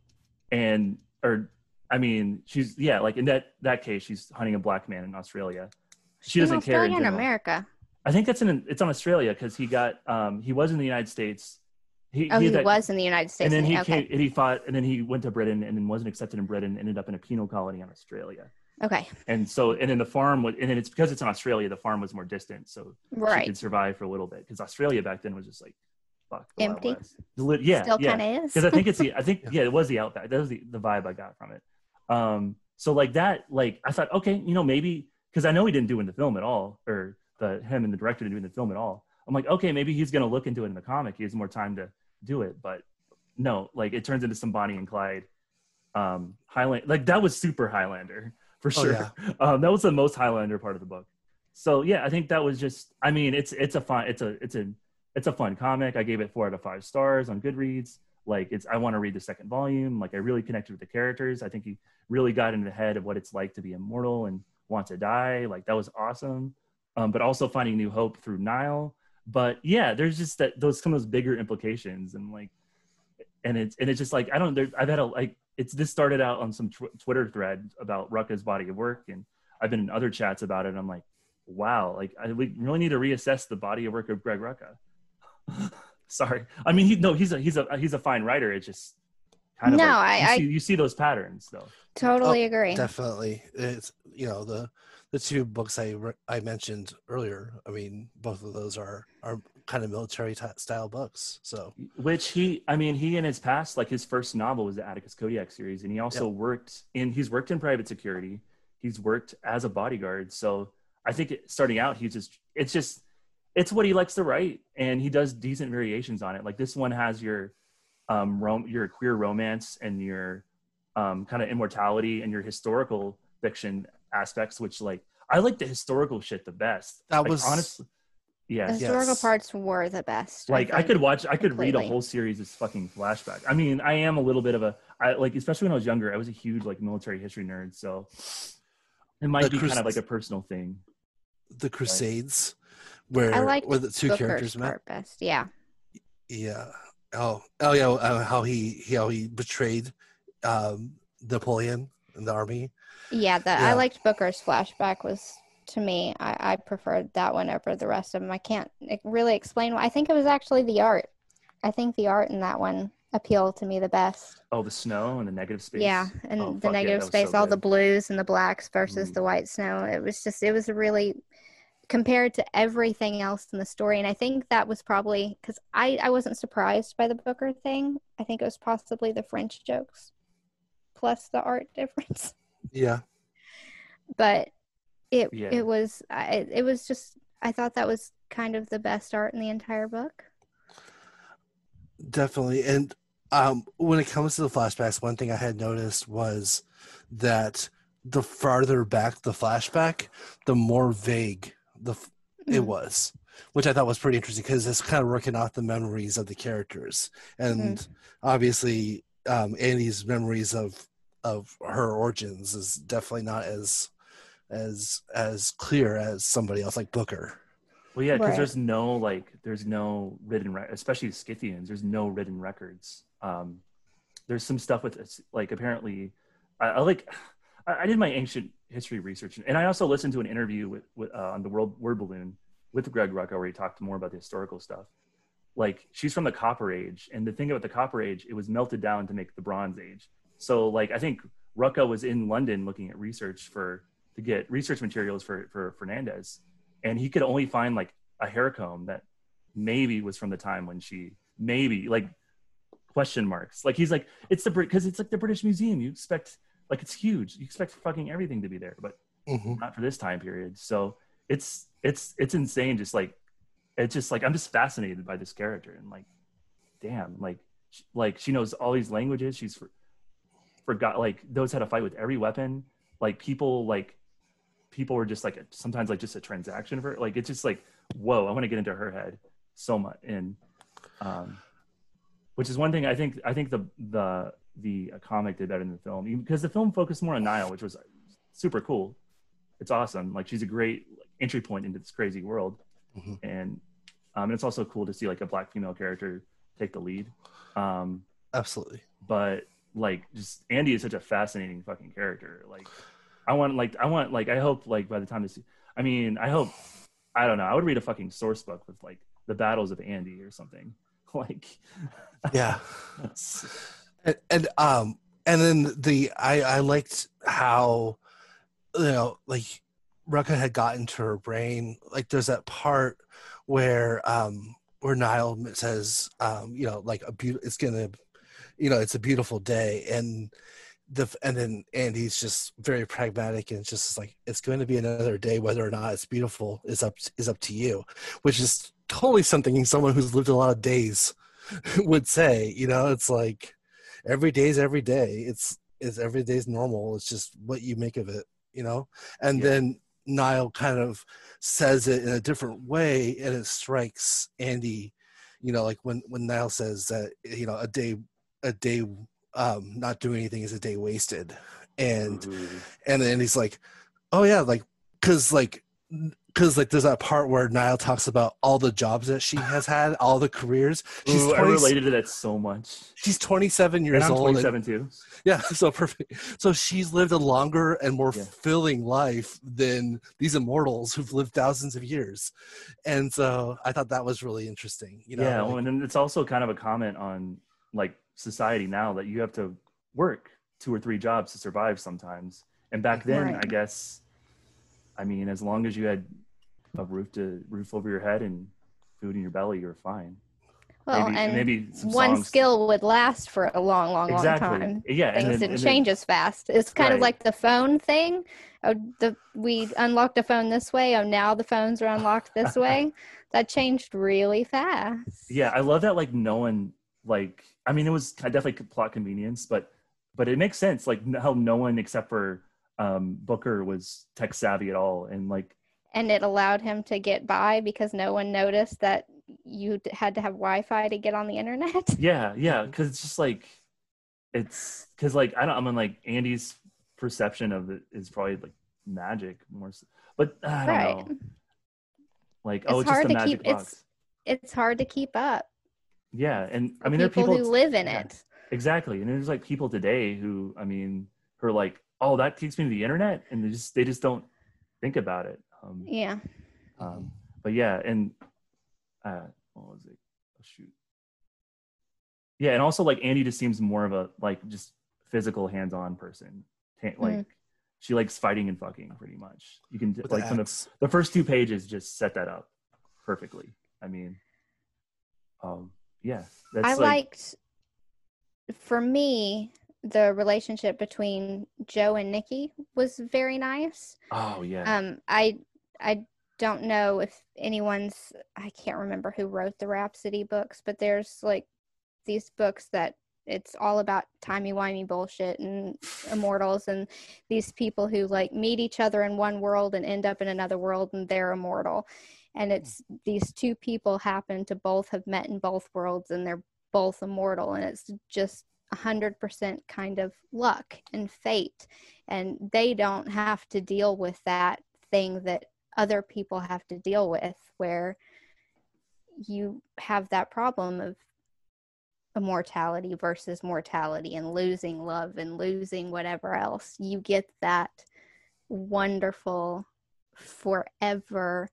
and or I mean, she's yeah, like in that that case, she's hunting a black man in Australia. She In doesn't care. in Australia. America. I think that's in it's on Australia because he got um he was in the United States. He, Oh, he had that- was in the United States. and then he okay. came and he fought and then he went to Britain and then wasn't accepted in Britain. Ended up in a penal colony in Australia. Okay. And so and then the farm was and then it's because it's in Australia. The farm was more distant, so she Right. could survive for a little bit because Australia back then was just like fuck Empty? West. The lit- Yeah, Still yeah. kind of is. Because I think it's the I think Yeah. yeah, it was the outback. That was the, the vibe I got from it. Um, so like that, like I thought, okay, you know, maybe because I know he didn't do it in the film at all, or the him and the director didn't do in the film at all. I'm like, okay, maybe he's gonna look into it in the comic. He has more time to do it, but no, like it turns into some Bonnie and Clyde. Um, Highland, like that was super Highlander for Oh, sure. yeah. Um, that was the most Highlander part of the book. So yeah, I think that was just. I mean, it's it's a fun, it's a it's a it's a fun comic. I gave it four out of five stars on Goodreads. Like it's, I want to read the second volume. Like I really connected with the characters. I think he really got into the head of what it's like to be immortal and want to die. Like that was awesome. Um, but also finding new hope through Nile. But yeah, there's just that those some of those bigger implications and like, and it's and it's just like I don't. There, I've had a like it's this started out on some tw- Twitter thread about Rucka's body of work, and I've been in other chats about it. And I'm like, wow, like I, we really need to reassess the body of work of Greg Rucka. Sorry, I mean he no, he's a he's a he's a fine writer. It's just kind of No, like, I- you, I- see, you see those patterns though. totally agree. Definitely, it's you know the the two books I re- I mentioned earlier. I mean, both of those are are kind of military t- style books. So Which he, I mean, he in his past, like his first novel was the Atticus Kodiak series, and he also worked in. He's worked in private security. He's worked as a bodyguard. So I think it, starting out, he's just. It's just. It's what he likes to write, and he does decent variations on it. Like this one has your, um, rom- your queer romance and your, um, kind of immortality and your historical fiction aspects. Which like I like the historical shit the best. That Like, was- honestly. the Yeah, historical Yes. parts were the best. like I think. could watch, I could read a whole series as fucking flashback. I mean, I am a little bit of a, I like, especially when I was younger, I was a huge like military history nerd. So it might The be Crus- kind of like a personal thing. the Crusades, where I like where the two Booker's characters met. part best. Yeah. Yeah. Oh, oh yeah. Uh, how he, he how he betrayed um, Napoleon and the army. Yeah, the Yeah. I liked Booker's flashback was to me. I, I preferred that one over the rest of them. I can't really explain why. I think it was actually the art. I think the art in that one appealed to me the best. Oh, the snow and the negative space. Yeah, and Oh, the fuck yeah, negative space, so all the blues and the blacks versus Mhm. the white snow. It was just, it was really compared to everything else in the story. And I think that was probably because I, I wasn't surprised by the Booker thing. I think it was possibly the French jokes plus the art difference. Yeah. But it Yeah. it was I, it was just I thought that was kind of the best art in the entire book. Definitely. And um, when it comes to the flashbacks, one thing I had noticed was that the farther back the flashback, the more vague the f- it Mm. was, which I thought was pretty interesting because it's kind of working off the memories of the characters, and obviously um, Annie's memories of of her origins is definitely not as as as clear as somebody else like Booker. Well, yeah, because Right. there's no like, there's no written, re- especially the Scythians. There's no written records. Um, there's some stuff with it's, like apparently, I, I like, I, I did my ancient history research, and I also listened to an interview with, with uh, on the World Word Balloon with Greg Rucka where he talked more about the historical stuff. Like she's from the Copper Age, and the thing about the Copper Age, it was melted down to make the Bronze Age. So like, I think Rucka was in London looking at research for to get research materials for for Fernandez and he could only find like a hair comb that maybe was from the time when she maybe like question marks. Like he's like it's the because it's like the british museum. You expect like it's huge. You expect fucking everything to be there but hmm not for this time period. So it's it's it's insane just like it's just like i'm just fascinated by this character and like damn like sh- like she knows all these languages. She's for, forgot like knows how to fight with every weapon. Like people like people were just like a, sometimes like just a transaction for her. like it's just like whoa i want to get into her head so much and um which is one thing i think i think the the the comic did better than the film. Because the film focused more on Nile which was super cool. It's awesome. Like she's a great entry point into this crazy world. Mhm. and um and it's also cool to see like a black female character take the lead um Absolutely. but like just Andy is such a fascinating fucking character. Like I want like I want like I hope like by the time this I mean I hope I don't know I would read a fucking source book with like the battles of Andy or something like Yeah. and, and um and then the I I liked how you know like Rucka had gotten to her brain like there's that part where um where Nile says um you know like a beautiful it's gonna you know it's a beautiful day. And the and then Andy's just very pragmatic and it's just like it's going to be another day whether or not it's beautiful is up is up to you which is totally something someone who's lived a lot of days would say you know? It's like every day's every day. It's it's every day's normal. It's just what you make of it you know? And Yeah. then Nile kind of says it in a different way and it strikes andy you know like when when Nile says that you know a day a day um not doing anything is a day wasted and Ooh. and then he's like oh yeah like because like because like there's that part where Nile talks about all the jobs that she has had all the careers she's Ooh, I related to that so much. she's 27 years And I'm old 27 too. yeah so perfect so she's lived a longer and more Yeah. fulfilling life than these immortals who've lived thousands of years and so i thought that was really interesting you know yeah, like- well, and it's also kind of a comment on like society now that you have to work two or three jobs to survive sometimes. And back then, Right. I guess, I mean, as long as you had a roof to roof over your head and food in your belly, you're fine. Well, maybe, and maybe one songs- skill would last for a long, long, exactly. long time. Yeah, Things and then, didn't then- change as fast. It's kind of like the phone thing. Oh, the we unlocked the phone this way. Oh, now the phones are unlocked this way. That changed really fast. Yeah, I love that. Like no one, like I mean, it was definitely plot convenience, but but it makes sense. Like how no one except for um, Booker was tech savvy at all, and like and it allowed him to get by because no one noticed that you had to have Wi-Fi to get on the internet. yeah, yeah, because it's just like it's because like I don't. I mean, like Andy's perception of it is probably like magic more, s- but I don't Right. know. Like oh, It's oh, it's just hard a to magic keep- box. It's hard to keep up. Yeah, and I mean, there are people, people who live in yeah. it. Exactly. And there's like people today who, I mean, who are like, oh, that takes me to the internet. And they just, they just don't think about it. Um, Yeah. um, but yeah. And, uh, what was it? Oh, shoot. Yeah, and also like Andy just seems more of a like just physical hands-on person. Ta- Like Mhm. she likes fighting and fucking pretty much. You can With like the from the, the first two pages just set that up perfectly. I mean, um, yeah, that's I like, liked, for me, the relationship between Joe and Nicky was very nice. oh yeah, Um, I I don't know if anyone's I can't remember who wrote the Rhapsody books, but there's like these books that it's all about timey wimey bullshit and immortals and these people who like meet each other in one world and end up in another world and they're immortal. And it's these two people happen to both have met in both worlds and they're both immortal and it's just a hundred percent kind of luck and fate and they don't have to deal with that thing that other people have to deal with where you have that problem of immortality versus mortality and losing love and losing whatever else. You get that wonderful forever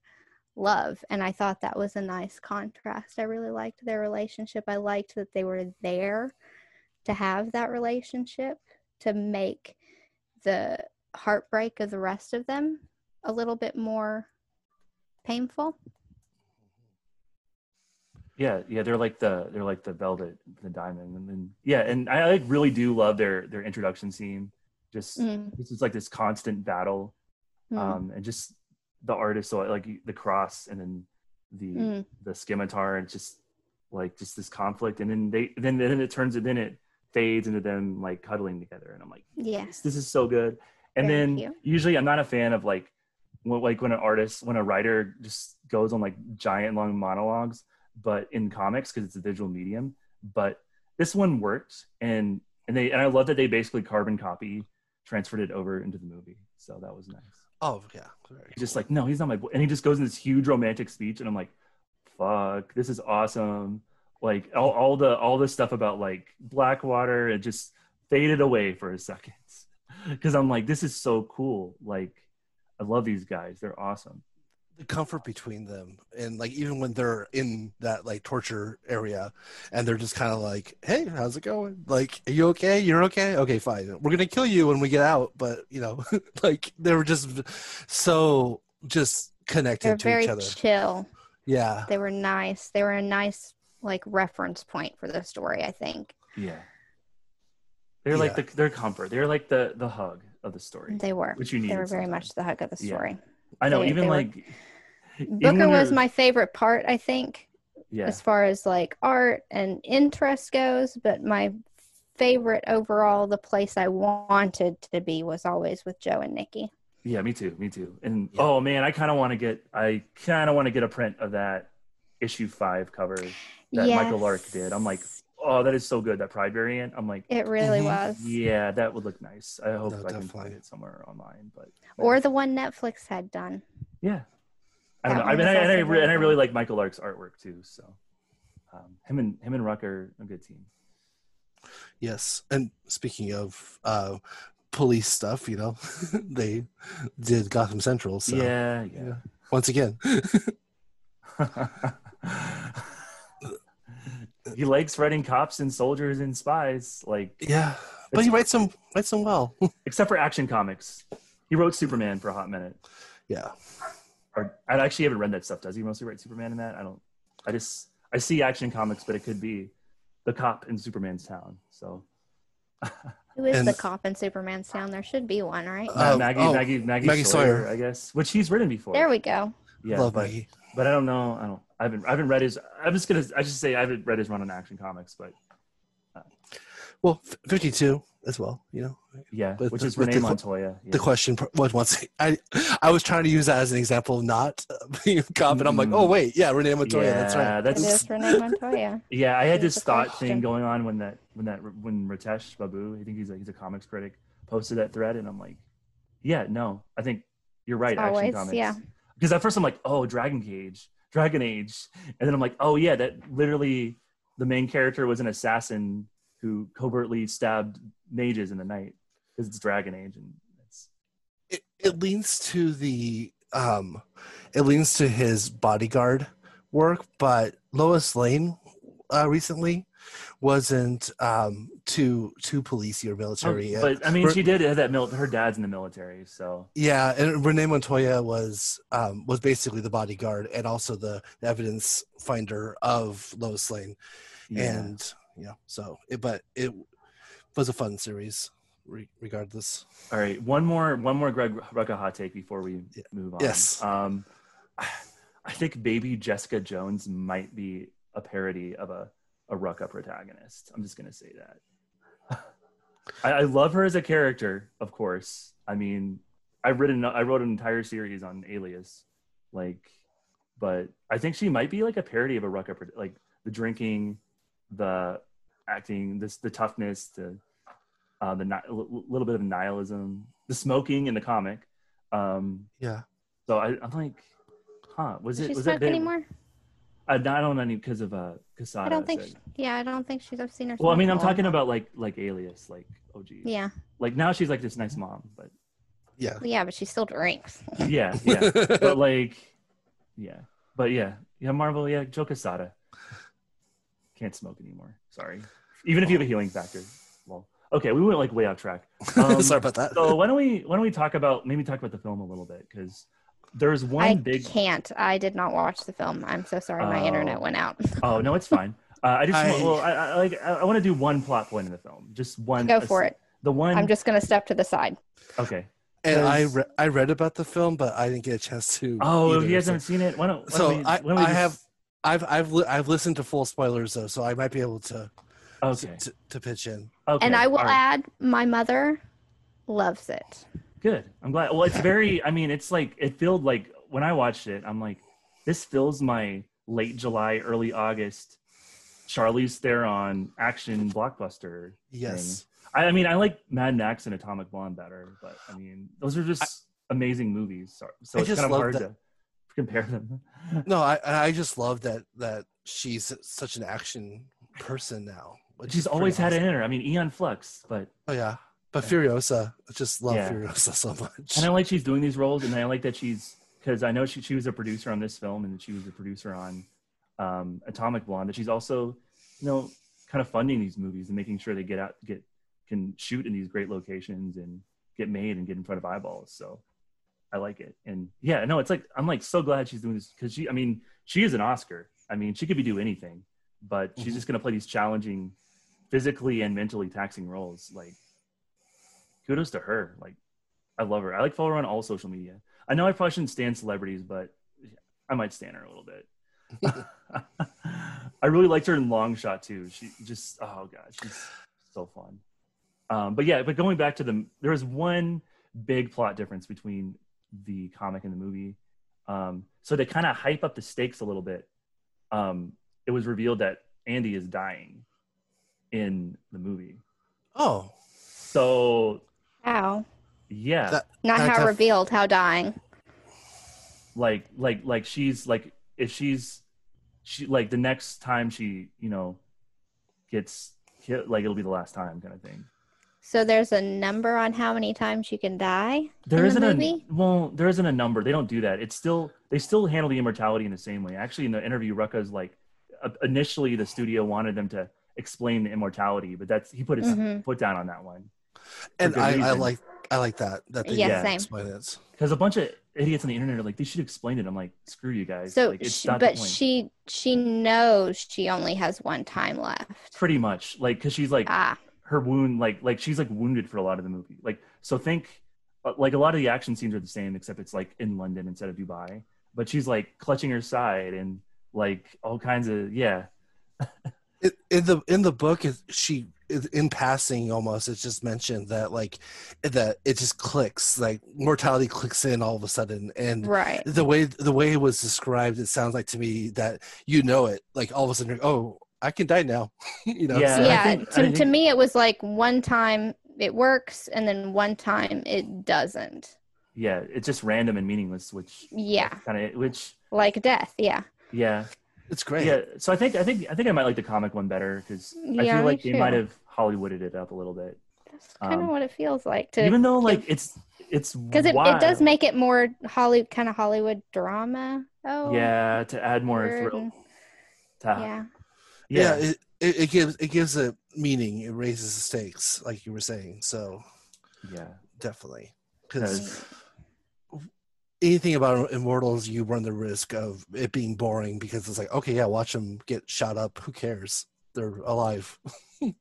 love. And i thought that was a nice contrast. I really liked their relationship. I liked that they were there to have that relationship to make the heartbreak of the rest of them a little bit more painful. yeah, yeah. They're like the they're like the velvet, the diamond, and then yeah, and I like really do love their their introduction scene. Just Mm, this is like this constant battle, mm, um, and just the artist, so like the cross, and then the mm. the scimitar and just like just this conflict and then they then then it turns and then it fades into them like cuddling together and i'm like Yes. this is so good and Very then cute. usually i'm not a fan of like like when an artist when a writer just goes on like giant long monologues but in comics because it's a visual medium but this one worked and and they and i love that they basically carbon copy transferred it over into the movie so that was nice Oh yeah. Very just like, no, he's not my boy. And he just goes in this huge romantic speech, and I'm like, fuck, this is awesome. Like all, all the all the stuff about like Blackwater, it just faded away for a second. Because I'm like, this is so cool. Like, I love these guys. They're awesome. the comfort between them and like even when they're in that like torture area and they're just kind of like hey how's it going like are you okay you're okay okay fine we're gonna kill you when we get out but you know like they were just so just connected They're to very each other chill. yeah They were nice. They were a nice like reference point for the story, I think. Yeah. They're like Yeah. the their comfort. They're like the the hug of the story, They were. which you need. They were very much the hug of the Yeah. story. I know. they- even they were- like even Booker was my favorite part, I think, yeah. as far as like art and interest goes, but my favorite overall, the place I wanted to be was always with Joe and Nicky. Yeah, me too. Me too. And Yeah. oh man, I kind of want to get I kind of want to get a print of that issue five cover that Michael Lark did. I'm like, Yes, oh, that is so good. That Pride variant. I'm like, it really Mhm. was. yeah, that would look nice. I hope No, I can definitely. find it somewhere online. But Or the one Netflix had done. yeah, I don't That know. I one mean, I, was and, I, also re- and I really like Michael Lark's artwork too. So um, him and him and Ruck are a good team. yes and speaking of uh police stuff you know they did gotham central so yeah, yeah. once again he likes writing cops and soldiers and spies, like yeah but he writes them writes them well except for Action Comics. He wrote Superman for a hot minute. yeah Or I actually haven't read that stuff. Does he mostly write Superman in that? I don't. I just I see Action Comics, but it could be the cop in Superman's town. So Who is And- the cop in Superman's town? There should be one, right? Uh, Ma- Maggie, oh, Maggie, Maggie, Maggie Sawyer, Sawyer. I guess, which he's written before. there we go. yeah, love but Maggie. but I don't know. I don't. I haven't. I haven't read his. I'm just gonna. I just say I haven't read his run on Action Comics, but Well, 52 as well, you know. yeah, With which the- is with Renee the Montoya. Yeah. The question pr- was once I I was trying to use that as an example of not uh, being a cop, and I'm like, Mm. oh wait, yeah, Renee Montoya, yeah, that's right. It That's is Renee Montoya. Yeah, I had this thought question. thing going on when that when that when Ritesh Babu, I think he's a he's a comics critic, posted that thread, and I'm like, yeah, no, I think you're right. Action Always, comics. yeah. Because at first I'm like, oh, Dragon Cage, Dragon Age, and then I'm like, oh yeah, that literally the main character was an assassin who covertly stabbed mages in the night. Because it's Dragon Age, and it's It, it leans to the um, it leans to his bodyguard work, but Lois Lane uh, recently wasn't um, too too policey or military. Oh, but I mean, she did have that. Mil- her dad's in the military, so yeah. And Renee Montoya was um, was basically the bodyguard and also the evidence finder of Lois Lane, yeah. and yeah. So, it, but it was a fun series, re- regardless. All right, one more one more Greg Rucka hot take before we Yeah. move on. Yes. Um, I think Baby Jessica Jones might be a parody of a a Rucka protagonist. I'm just gonna say that. I, I love her as a character, of course. I mean, I've written I wrote an entire series on Alias, like, but I think she might be like a parody of a Rucka, pro- like the drinking, the acting, this the toughness, the uh, the ni- l- little bit of nihilism, the smoking in the comic. Um, Yeah. so I, I'm like, huh? Was Does it she was smoke that big? anymore? I, I don't know any because of uh Quesada. I don't think. She, yeah, I don't think she's. I've seen her. well, I mean, I'm talking about like like Alias, like oh geez. Yeah, Like now she's like this nice mom, but Yeah. yeah, but she still drinks. yeah, yeah. but like, yeah, but yeah, yeah. Marvel, yeah. Joe Quesada can't smoke anymore. Sorry, even if you have a healing factor. Well, okay, we went like way off track. Um, Sorry about that. so why don't we why don't we talk about maybe talk about the film a little bit because there's one I big can't. I did not watch the film. I'm so sorry. My Oh. internet went out. oh no it's fine uh, i just I- want, well i, I like i, I want to do one plot point in the film just one Go for it. the one I'm just gonna step to the side. okay and I Because- re- I read about the film, but I didn't get a chance to. oh either, you guys so- haven't seen it why don't, why So don't we, I- why don't we I just- have- I've I've li- I've listened to full spoilers though, so I might be able to okay to, to pitch in. okay and I will all right. add, my mother loves it. Good i'm glad well it's very i mean it's like it felt like when i watched it i'm like this fills my late july early august charlize theron action blockbuster Yes. I, I mean, I like Mad Max and Atomic Blonde better, but I mean, those are just amazing movies. So, so it's kind of hard that- to compare them. No, I I just love that that she's such an action person now. She's always had it in her. I mean, Aeon Flux, but Oh yeah, but. Furiosa, I just love Yeah. Furiosa so much. and I like she's doing these roles, and I like that she's because I know she she was a producer on this film, and she was a producer on um, Atomic Blonde. That she's also, you know, kind of funding these movies and making sure they get out, get can shoot in these great locations and get made and get in front of eyeballs. So I like it. And yeah, no, it's like I'm like so glad she's doing this because she I mean, she is an Oscar. I mean, she could be doing anything, but she's Mhm. just gonna play these challenging, physically and mentally taxing roles. Like kudos to her. Like I love her. I like follow her on all social media. I know I probably shouldn't stand celebrities, but I might stand her a little bit. I really liked her in Long Shot too. She just oh god, she's so fun. Um, but yeah, but going back to the, there was one big plot difference between the comic and the movie. Um, so to kind of hype up the stakes a little bit, um, it was revealed that Andy is dying in the movie. oh, So How? yeah, That- Not how def- revealed. How dying? like like like she's like if she's she like the next time she you know gets hit like it'll be the last time kind of thing So there's a number on how many times you can die. there in the isn't a movie? well there isn't a number they don't do that it's still they still handle the immortality in the same way actually in the interview rucka's like uh, initially the studio wanted them to explain the immortality but that's he put his Mhm. foot down on that one and good I, I like I like that that they Yeah, same. explain it. because a bunch of idiots on the internet are like they should explain it. I'm like screw you guys. So, like it's she, not the but she she knows she only has one time left. pretty much. Like because she's like Ah, her wound like like she's like wounded for a lot of the movie. Like so think uh, like a lot of the action scenes are the same except it's like in london instead of dubai. But she's like clutching her side and like all kinds of yeah it, in the in the book it, she in passing almost it's just mentioned that like that it just clicks like mortality clicks in all of a sudden and right. the way the way it was described it sounds like to me that you know it like all of a sudden you're, oh i can die now you know Yeah. so- yeah. think- to, I to me, it was like one time it works, and then one time it doesn't. yeah it's just random and meaningless which Yeah, kind of which like death. Yeah. yeah it's great yeah so i think i think i think i might like the comic one better because i feel like they too. might have hollywooded it up a little bit That's kind of Um, what it feels like to even though like give- it's it's because it, it does make it more Holly kind of Hollywood drama. Oh, yeah to add more weird thrill to, yeah. yeah, yeah it, it, it gives it gives a meaning. It raises the stakes, like you were saying. So Yeah. definitely, because Because anything about immortals, you run the risk of it being boring because it's like, okay, yeah, watch them get shot up. Who cares? They're alive.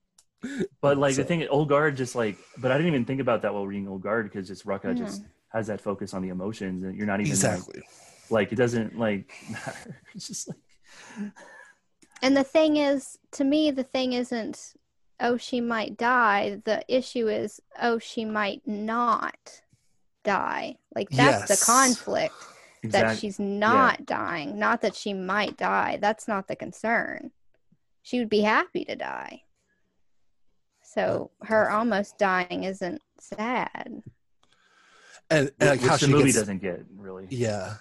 But like So- the thing, Old Guard just like, but I didn't even think about that while reading Old Guard because just Rucka No. just has that focus on the emotions, and you're not even like, Exactly. like it doesn't like matter. It's just like And the thing is, to me, the thing isn't, oh, she might die. The issue is, oh, she might not die. Like, that's Yes. the conflict that she's not dying, not that she might die. That's not the concern. She would be happy to die. So her almost dying isn't sad. And, and like which how the she movie gets, doesn't get really. yeah,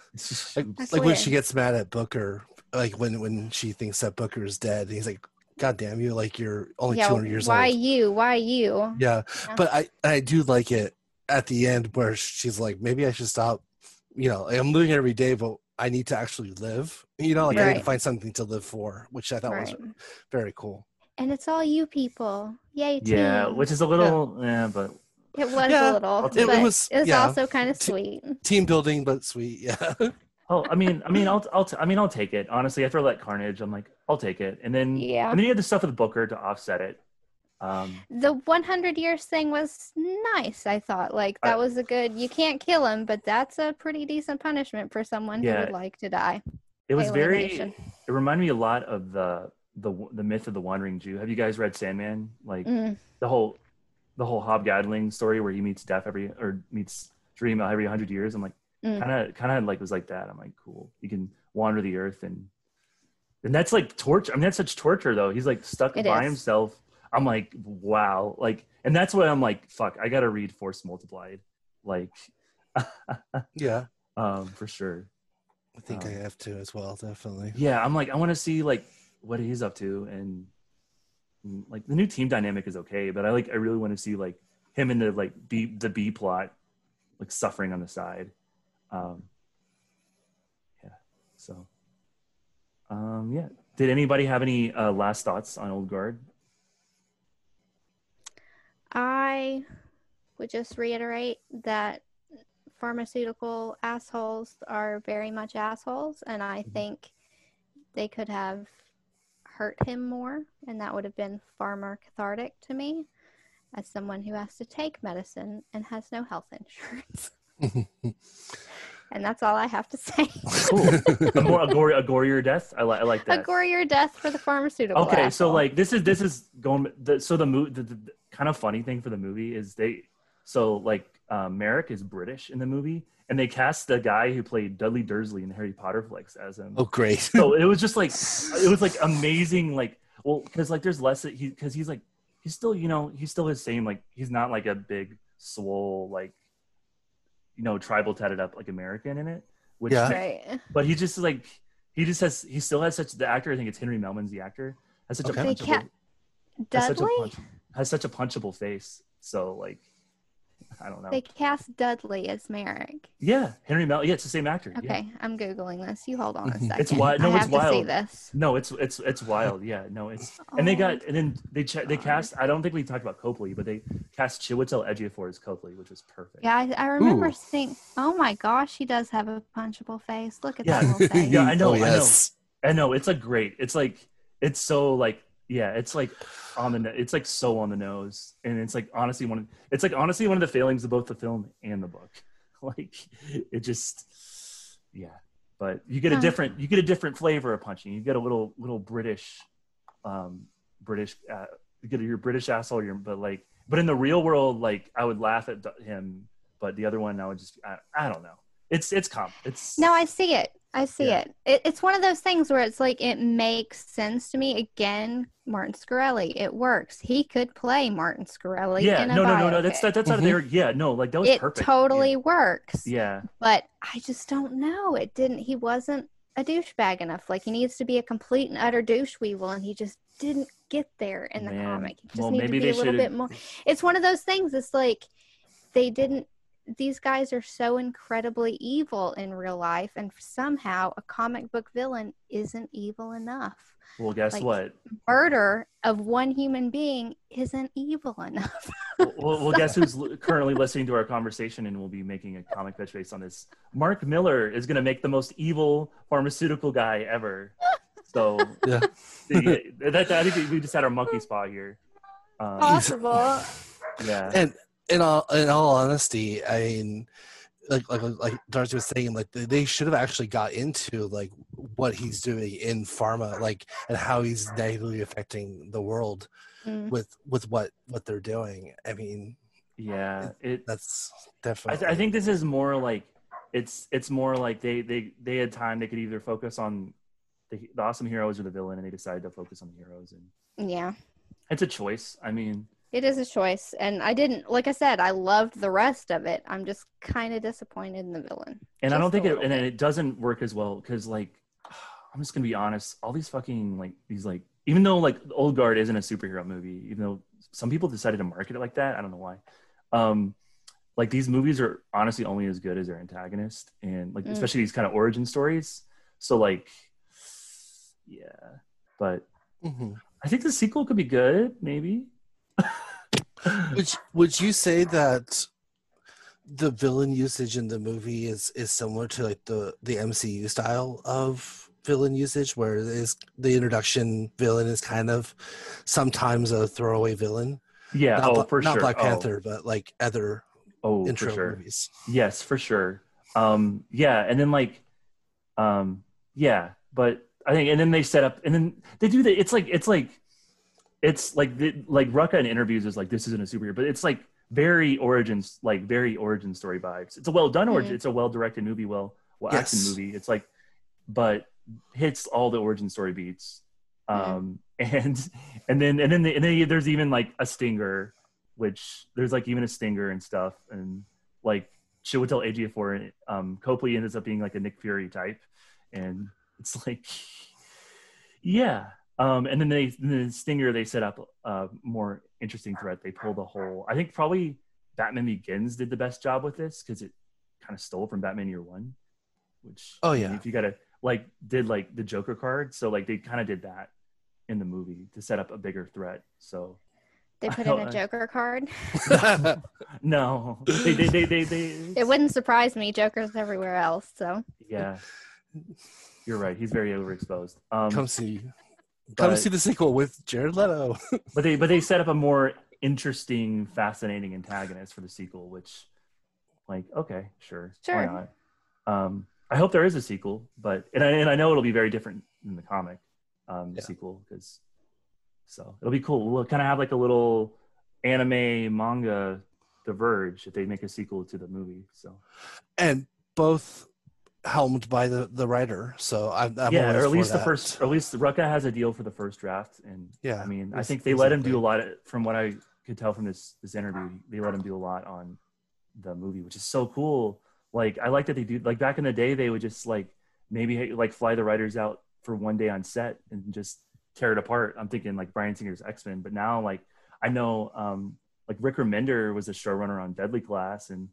like, like when she gets mad at Booker, like when when she thinks that Booker is dead, he's like, "God damn you! Like you're only yeah, two hundred years why old." Why you? Why you? Yeah, Yeah. but I I do like it at the end where she's like, maybe I should stop. You know, I'm living every day, but I need to actually live. You know, like I need to find something to live for, which I thought Right. was very cool. And it's all you people. Yay, team. yeah, which is a little, yeah, but it was Yeah, a little. it- it was- it was yeah. also kind of T- sweet. Team building, but sweet. Yeah, oh, I mean, I mean, I'll, I'll, t- I mean, I'll take it. Honestly, after that Carnage, I'm like, I'll take it, and then, Yeah. and then you had the stuff with Booker to offset it. Um, The 100 years thing was nice, I thought. Like, that I- was a good, you can't kill him, but that's a pretty decent punishment for someone who would like to die. it was very. It reminded me a lot of the the the myth of the Wandering Jew. Have you guys read Sandman? Like Mm, the whole the whole Hobgoblin story where he meets death every or meets Dream every hundred years. I'm like kind of kind of like was like that. I'm like cool. He can wander the earth and and that's like torture. I mean that's such torture though. He's like stuck It by is. himself. I'm like wow. Like and that's what I'm like fuck. I gotta read Force Multiplied. Like yeah. um for sure. I think I Um, have to as well. Definitely. Yeah, I'm like I want to see like what he's up to and mm, like the new team dynamic is okay, but I like I really want to see like him in the like B the B plot like suffering on the side. Um yeah. So um yeah. Did anybody have any uh last thoughts on Old Guard? I would just reiterate that pharmaceutical assholes are very much assholes, and I Mhm. think they could have hurt him more, and that would have been far more cathartic to me as someone who has to take medicine and has no health insurance. and that's all I have to say. Cool. a more a, gory, a gorier death. I like I like A that. gorier death for the pharmaceutical. okay so like this is this is going the, so the movie the, the, the kind of funny thing for the movie is they so like um, merrick is british in the movie and they cast the guy who played dudley dursley in the harry potter flicks as him oh, great. so it was just like it was like amazing like well because like there's less that he because he's like he's still you know he's still his same like he's not like a big swole like you know tribal tatted up like american in it which Yeah. right. but he just like he just has he still has such the actor i think it's henry melman's the actor has such Okay. a punchable ca- has such a punch, has such a punchable face so like i don't know They cast Dudley as Merrick. yeah henry mel yeah it's the same actor yeah. Okay, I'm googling this. You hold on a Mhm. second. It's wild. no, I it's have to see wild. this. no it's it's it's wild yeah no it's and they Oh, got and then they ch- they cast i don't think we talked about copley but they cast chiwetel ejiofor as copley which was perfect Yeah, I, I remember Ooh. seeing. Oh my gosh, he does have a punchable face. Look at Yeah. that little face. Yeah, I know, Oh, I know. yes. I know it's a great. It's like it's so like yeah, it's like on the it's like so on the nose, and it's like honestly one. Of, it's like honestly one of the failings of both the film and the book. Like it just yeah, but you get a different you get a different flavor of punching. You get a little little British, um, British. Uh, you get your British asshole. Your but like but in the real world, like I would laugh at him, but the other one I would just I, I don't know. It's it's comp. It's No, I see it. I see Yeah. it. it. It's one of those things where it's like it makes sense to me. Again, Martin Shkreli, it works. He could play Martin Shkreli. yeah in a no no no no that's biopic. that, that's out of there mm-hmm. yeah no like that was perfect. it perfect totally works. yeah But I just don't know. It didn't. He wasn't a douchebag enough. Like he needs to be a complete and utter douche weevil, and he just didn't get there in the Man. comic. He just Well, needed to maybe be a they little should've- bit more. It's one of those things. It's like they didn't. These guys are so incredibly evil in real life, and somehow a comic book villain isn't evil enough. Well, guess Like- what? Murder of one human being isn't evil enough. Well, well, guess who's currently listening to our conversation and will be making a comic pitch based on this? Mark Millar is going to make the most evil pharmaceutical guy ever. So, Yeah. the- that, I think we just had our monkey spot here. Um, Possible. yeah. and in all in all honesty, I mean, like like like Darcy was saying, like they, they should have actually got into like what he's doing in pharma, like and how he's negatively affecting the world Mm. with with what what they're doing. I mean, Yeah. It, that's I, definitely. th- I think this is more like it's it's more like they they they had time they could either focus on the, the awesome heroes or the villain and they decided to focus on the heroes and Yeah. it's a choice i mean It is a choice, and I didn't like I said. I loved the rest of it. I'm just kind of disappointed in the villain. and i don't think it and bit. it doesn't work as well because like i'm just gonna be honest all these fucking like these like even though like old guard isn't a superhero movie even though some people decided to market it like that i don't know why um like these movies are honestly only as good as their antagonist and like Mm. especially these kind of origin stories so like yeah but Mhm. i think the sequel could be good maybe Would would you say that the villain usage in the movie is is similar to like the the MCU style of villain usage, where is the introduction villain is kind of sometimes a throwaway villain? yeah not, oh Bla- for not sure Black Oh. Panther, but like other oh, intro for sure movies. Yes, for sure. Um, yeah, and then like, um, yeah, but I think, and then they set up, and then they do the. It's like it's like, it's like the, like Rucka in interviews is like this isn't a superhero, but it's like very origins, like very origin story vibes. It's a well done origin. Mhm. It's a well directed movie, well well acted Yes. movie. It's like, but hits all the origin story beats. Um, and and then and then the, and then there's even like a stinger, which there's like even a stinger and stuff, and like she would tell Ejiofor, um, Copley ends up being like a Nick Fury type, and it's like, yeah. Um, and then they the Stinger they set up a more interesting threat. They pulled a whole. I think probably Batman Begins did the best job with this because it kind of stole from Batman Year One, which Oh, I mean, yeah. if you gotta like did like the Joker card, so like they kind of did that in the movie to set up a bigger threat. So They put in a Joker card. no, they they they they, they It wouldn't surprise me. Joker's everywhere else, so Yeah, you're right. He's very overexposed. Um, come see, come but- see the sequel with Jared Leto. but they but they set up a more interesting, fascinating antagonist for the sequel, which, like, okay, sure, Sure. why not? Um, I hope there is a sequel, but and I, and I know it'll be very different than the comic um, Yeah. sequel because so it'll be cool. We'll kind of have like a little anime manga diverge if they make a sequel to the movie. So and both helmed by the the writer. So I'm, I'm yeah, or at least the that. first, or at least Rucka has a deal for the first draft, and Yeah, I mean, I think they let him do a lot. Of, from what I could tell from this this interview, they let him do a lot on the movie, which is so cool. Like, I like that they do. Like back in the day, they would just like maybe like fly the writers out for one day on set and just tear it apart. I'm thinking like Bryan Singer's X Men, but now like I know um like Rick Remender was a showrunner on Deadly Class, and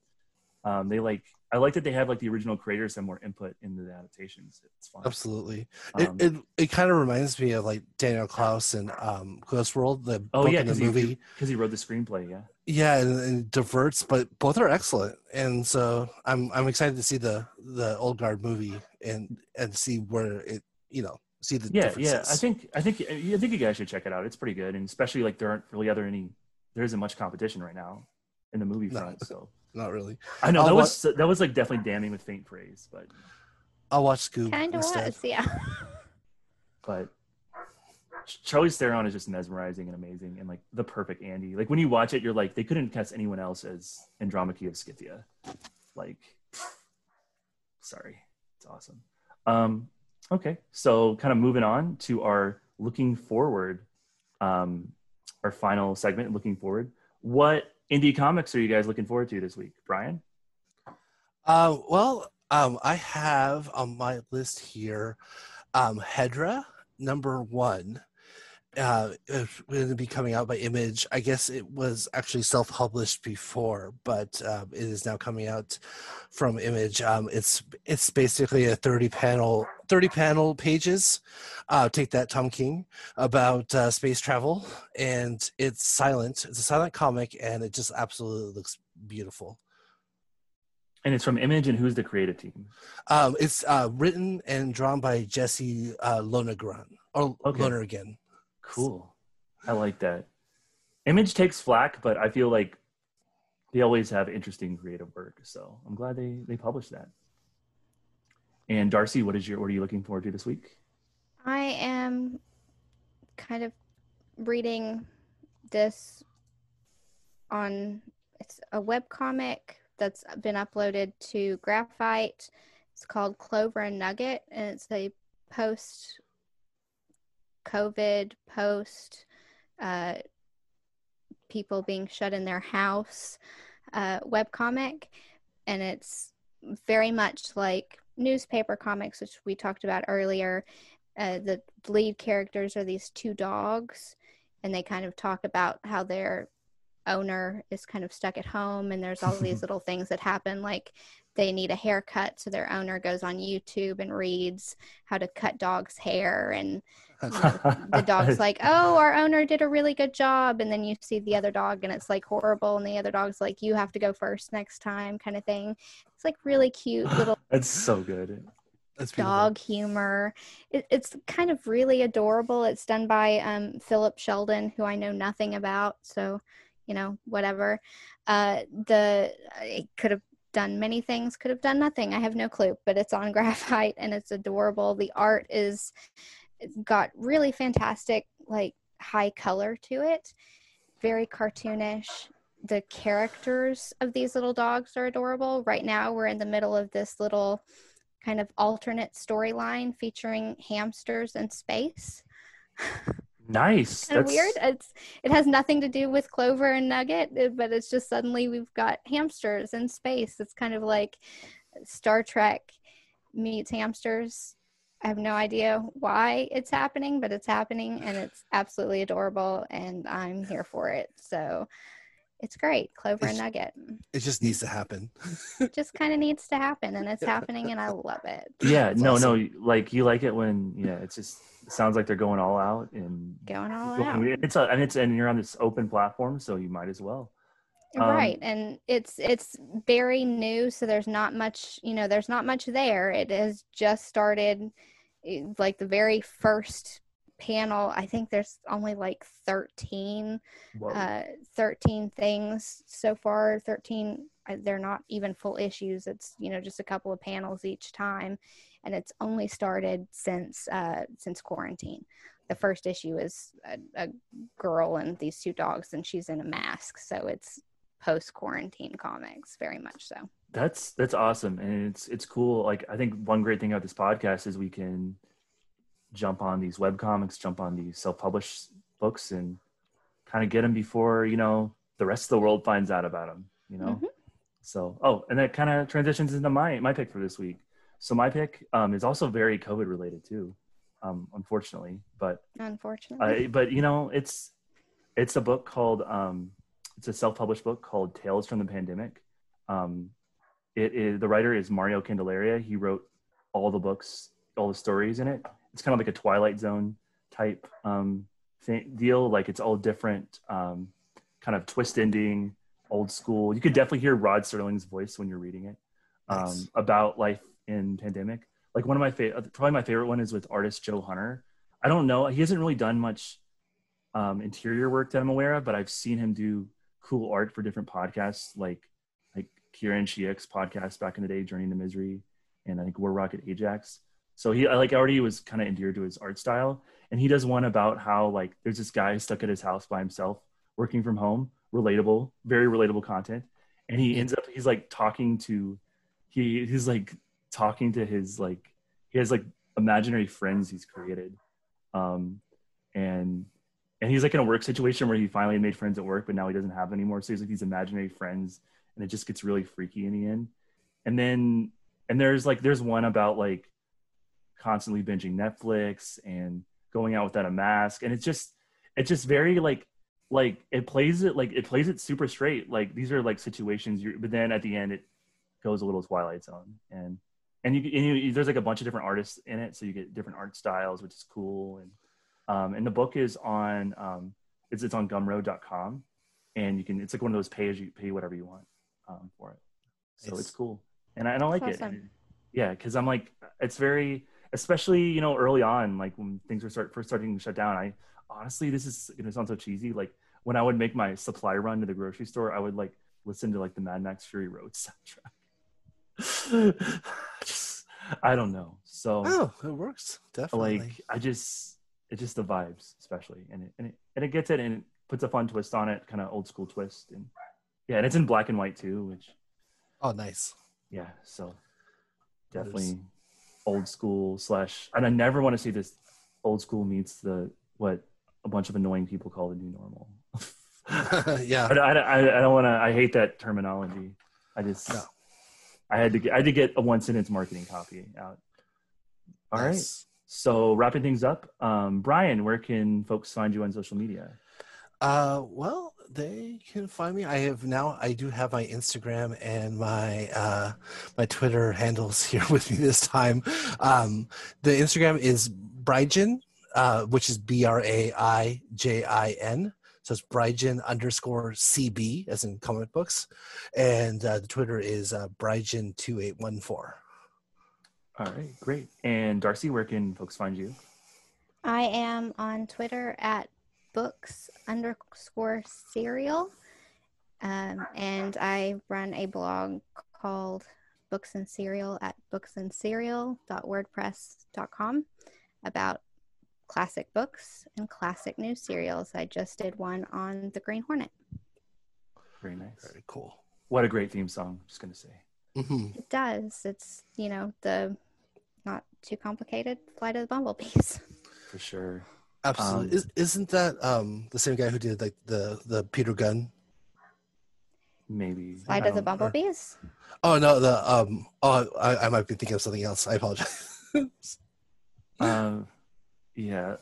um they like I like that they have like the original creators have more input into the adaptations. It's fun. Absolutely. Um, it, it it kind of reminds me of like Daniel Clowes and um, Ghost World, the Oh book yeah, and the movie. because he wrote the screenplay. Yeah. Yeah, and, and diverts, but both are excellent. And so I'm I'm excited to see the the Old Guard movie and and see where it you know see the yeah yeah i think i think i think you guys should check it out it's pretty good and especially like there aren't really other any there isn't much competition right now in the movie No. front so not really. i know I'll that was that was like definitely damning with faint praise but I'll watch Scoob kind of instead. was. Yeah. but charlize theron is just mesmerizing and amazing and like the perfect andy like when you watch it you're like they couldn't cast anyone else as andromache of scythia like sorry it's awesome um okay so kind of moving on to our looking forward um our final segment looking forward what indie comics are you guys looking forward to this week, Brian? Uh, well, um, I have on my list here um, Hedra number one. Uh, it's going to be coming out by Image. I guess it was actually self-published before, but um, it is now coming out from Image. Um, it's it's basically a thirty-panel 30 panel pages, uh, take that Tom King, about uh, space travel. And it's silent. It's a silent comic, and it just absolutely looks beautiful. And it's from Image, and who's the creative team? Um, it's uh, written and drawn by Jesse uh, Lonergan. Or okay. Lonergan. Cool. I like that. Image takes flack, but I feel like they always have interesting creative work. So I'm glad they, they published that. And Darcy, what is your what are you looking forward to this week? I am kind of reading this on it's a web comic that's been uploaded to Graphite. It's called Clover and Nugget and it's a post COVID post uh, people being shut in their house uh, web comic and it's very much like newspaper comics which we talked about earlier uh, the lead characters are these two dogs and they kind of talk about how their owner is kind of stuck at home and there's all these little things that happen like they need a haircut so their owner goes on youtube and reads how to cut dogs hair and the dog's like oh our owner did a really good job and then you see the other dog and it's like horrible and the other dog's like you have to go first next time kind of thing it's like really cute little That's so good. That's beautiful. dog humor. It, it's kind of really adorable. It's done by um, Philip Sheldon, who I know nothing about, so you know whatever. Uh, the it could have done many things, could have done nothing. I have no clue, but it's on Graphite and it's adorable. The art is got really fantastic, like high color to it, very cartoonish. The characters of these little dogs are adorable. Right now, we're in the middle of this little kind of alternate storyline featuring hamsters in space. Nice. kind of weird. It's it has nothing to do with Clover and Nugget, uh, but it's just suddenly we've got hamsters in space. It's kind of like Star Trek meets hamsters. I have no idea why it's happening, but it's happening and it's absolutely adorable and I'm here for it. So it's great. Clover and Nugget. It just needs to happen. It just kind of needs to happen and it's happening and I love it. Yeah, That's no, awesome. no, like you like it when yeah, it's just it sounds like they're going all out and Going all going- out. it's a, and it's and you're on this open platform, so you might as well. Um, right and it's it's very new so there's not much you know there's not much there it has just started eh, like the very first panel i think there's only like 13 uh 13 things so far 13 uh, they're not even full issues it's you know just a couple of panels each time and it's only started since uh since quarantine the first issue is a, a girl and these two dogs and she's in a mask so it's post quarantine comics very much so That's that's awesome, and it's it's cool. Like I think one great thing about this podcast is we can jump on these web comics, jump on these self published books, and kind of get them before you know the rest of the world finds out about them. You know. Mhm. So oh, and that kind of transitions into my my pick for this week. So my pick um, is also very COVID related too, um, unfortunately, but unfortunately. uh, but you know it's it's a book called um, it's a self-published book called tales from the pandemic. Um, it is the writer is mario candelaria. He wrote all the books all the stories in it. It's kind of like a twilight zone type um, thing, deal. Like it's all different um, kind of twist ending old school. You could definitely hear rod serling's voice when you're reading it um, Nice. about life in pandemic like one of my favorite probably my favorite one is with artist joe hunter I don't know. He hasn't really done much um, interior work that I'm aware of, but I've seen him do cool art for different podcasts, like like Kieran Shiach's podcast back in the day, Journey to Misery, and I think War Rocket Ajax. So he I, like already was kind of endeared to his art style, and he does one about how like there's this guy stuck at his house by himself, working from home. Relatable, very relatable content, and he ends up he's like talking to he he's like talking to his like he has like imaginary friends he's created um, and and he's like in a work situation where he finally made friends at work, but now he doesn't have any more. So he's like these imaginary friends, and it just gets really freaky in the end. And then and there's like there's one about like constantly binging Netflix and going out without a mask, and it's just it's just very like like it plays it like it plays it super straight. Like these are like situations but then at the end it goes a little Twilight Zone and and you, and you there's like a bunch of different artists in it, so you get different art styles, which is cool. And um, and the book is on um, it's it's on Gumroad.com, and you can it's like one of those pay as you pay whatever you want um, for it. So it's, It's- cool, and I, and I like That's it. And- yeah, because I'm like it's very especially you know early on like when things were start first starting to shut down. I honestly this is gonna sound so cheesy like when I would make my supply run to the grocery store, I would like listen to like the Mad Max Fury Road soundtrack. just, I don't know. So Oh, it works definitely. like I just it just the vibes especially and it and it, and it gets it and it puts a fun twist on it, kind of old school twist and yeah, and it's in black and white too, which oh, nice. yeah, so definitely old school slash and I never want to see this old school meets the what a bunch of annoying people call the new normal. yeah. I, I, I, I don't want to. I hate that terminology. I just, No. I had to get, I had to get a one sentence marketing copy out. All right. Nice. So wrapping things up, um, Brian, where can folks find you on social media? Uh, well, they can find me. I have now. I do have my Instagram and my uh, my Twitter handles here with me this time. Um, the Instagram is Bryjin, uh, which is B R A I J I N. So it's Bryjin underscore CB, as in comic books, and uh, the Twitter is uh, Bryjin two eight one four. All right, great. And Darcy, where can folks find you? I am on Twitter at books underscore serial. Um, and I run a blog called Books and Serial at booksandserial.wordpress.com about classic books and classic new serials. I just did one on The Green Hornet. Very nice. Very cool. What a great theme song. Just gonna say. hmm It does. It's, you know, the not too complicated Flight of the Bumblebees. For sure. Absolutely. Um, Is, isn't that um, the same guy who did like the the Peter Gunn Maybe. Flight I of the don't- Bumblebees? Oh no, the um oh I, I might be thinking of something else. I apologize. Um, yeah,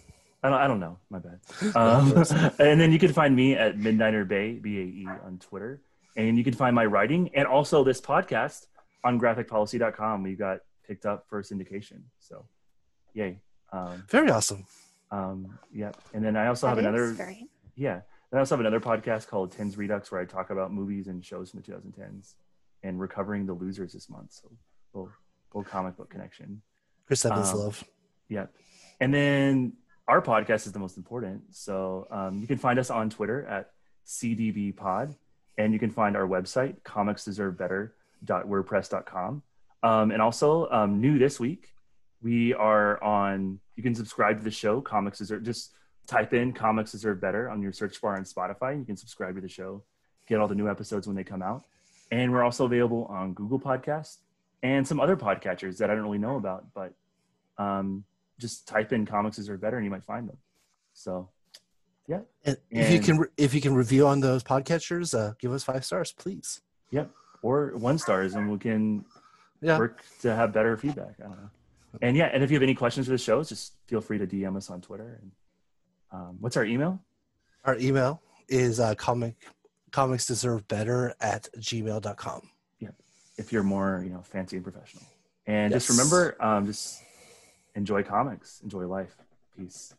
I don't, I don't know. My bad. Um, and then you can find me at Midnighter Bay B A E on Twitter, and you can find my writing and also this podcast on GraphicPolicy.com. We got picked up for syndication, so yay! Um, Very awesome. um, yeah, and then I also That have another is great. yeah. And I also have another podcast called Tens Redux where I talk about movies and shows from the 2010s and recovering the losers this month. So little, little comic book connection. Chris Evans Um, love. Yep. And then our podcast is the most important. So um, you can find us on Twitter at CDB Pod, and you can find our website, comicsdeservebetter.wordpress.com. Um, and also, um, new this week, we are on, you can subscribe to the show, Comics Deserve, just type in Comics Deserve Better on your search bar on Spotify. You can subscribe to the show, get all the new episodes when they come out. And we're also available on Google Podcasts and some other podcatchers that I don't really know about, but um, just type in comics deserve better and you might find them. So yeah. And if you can if you can review on those podcatchers, uh, give us five stars, please. Yep. Or one stars and we can Yeah. work to have better feedback. I don't know. And yeah, and if you have any questions for the shows, just feel free to DM us on Twitter. And um, what's our email? Our email is uh, comic comics deserve better at gmail.com. Yeah. If you're more, you know, fancy and professional. And just remember, um, just enjoy comics, enjoy life. Peace.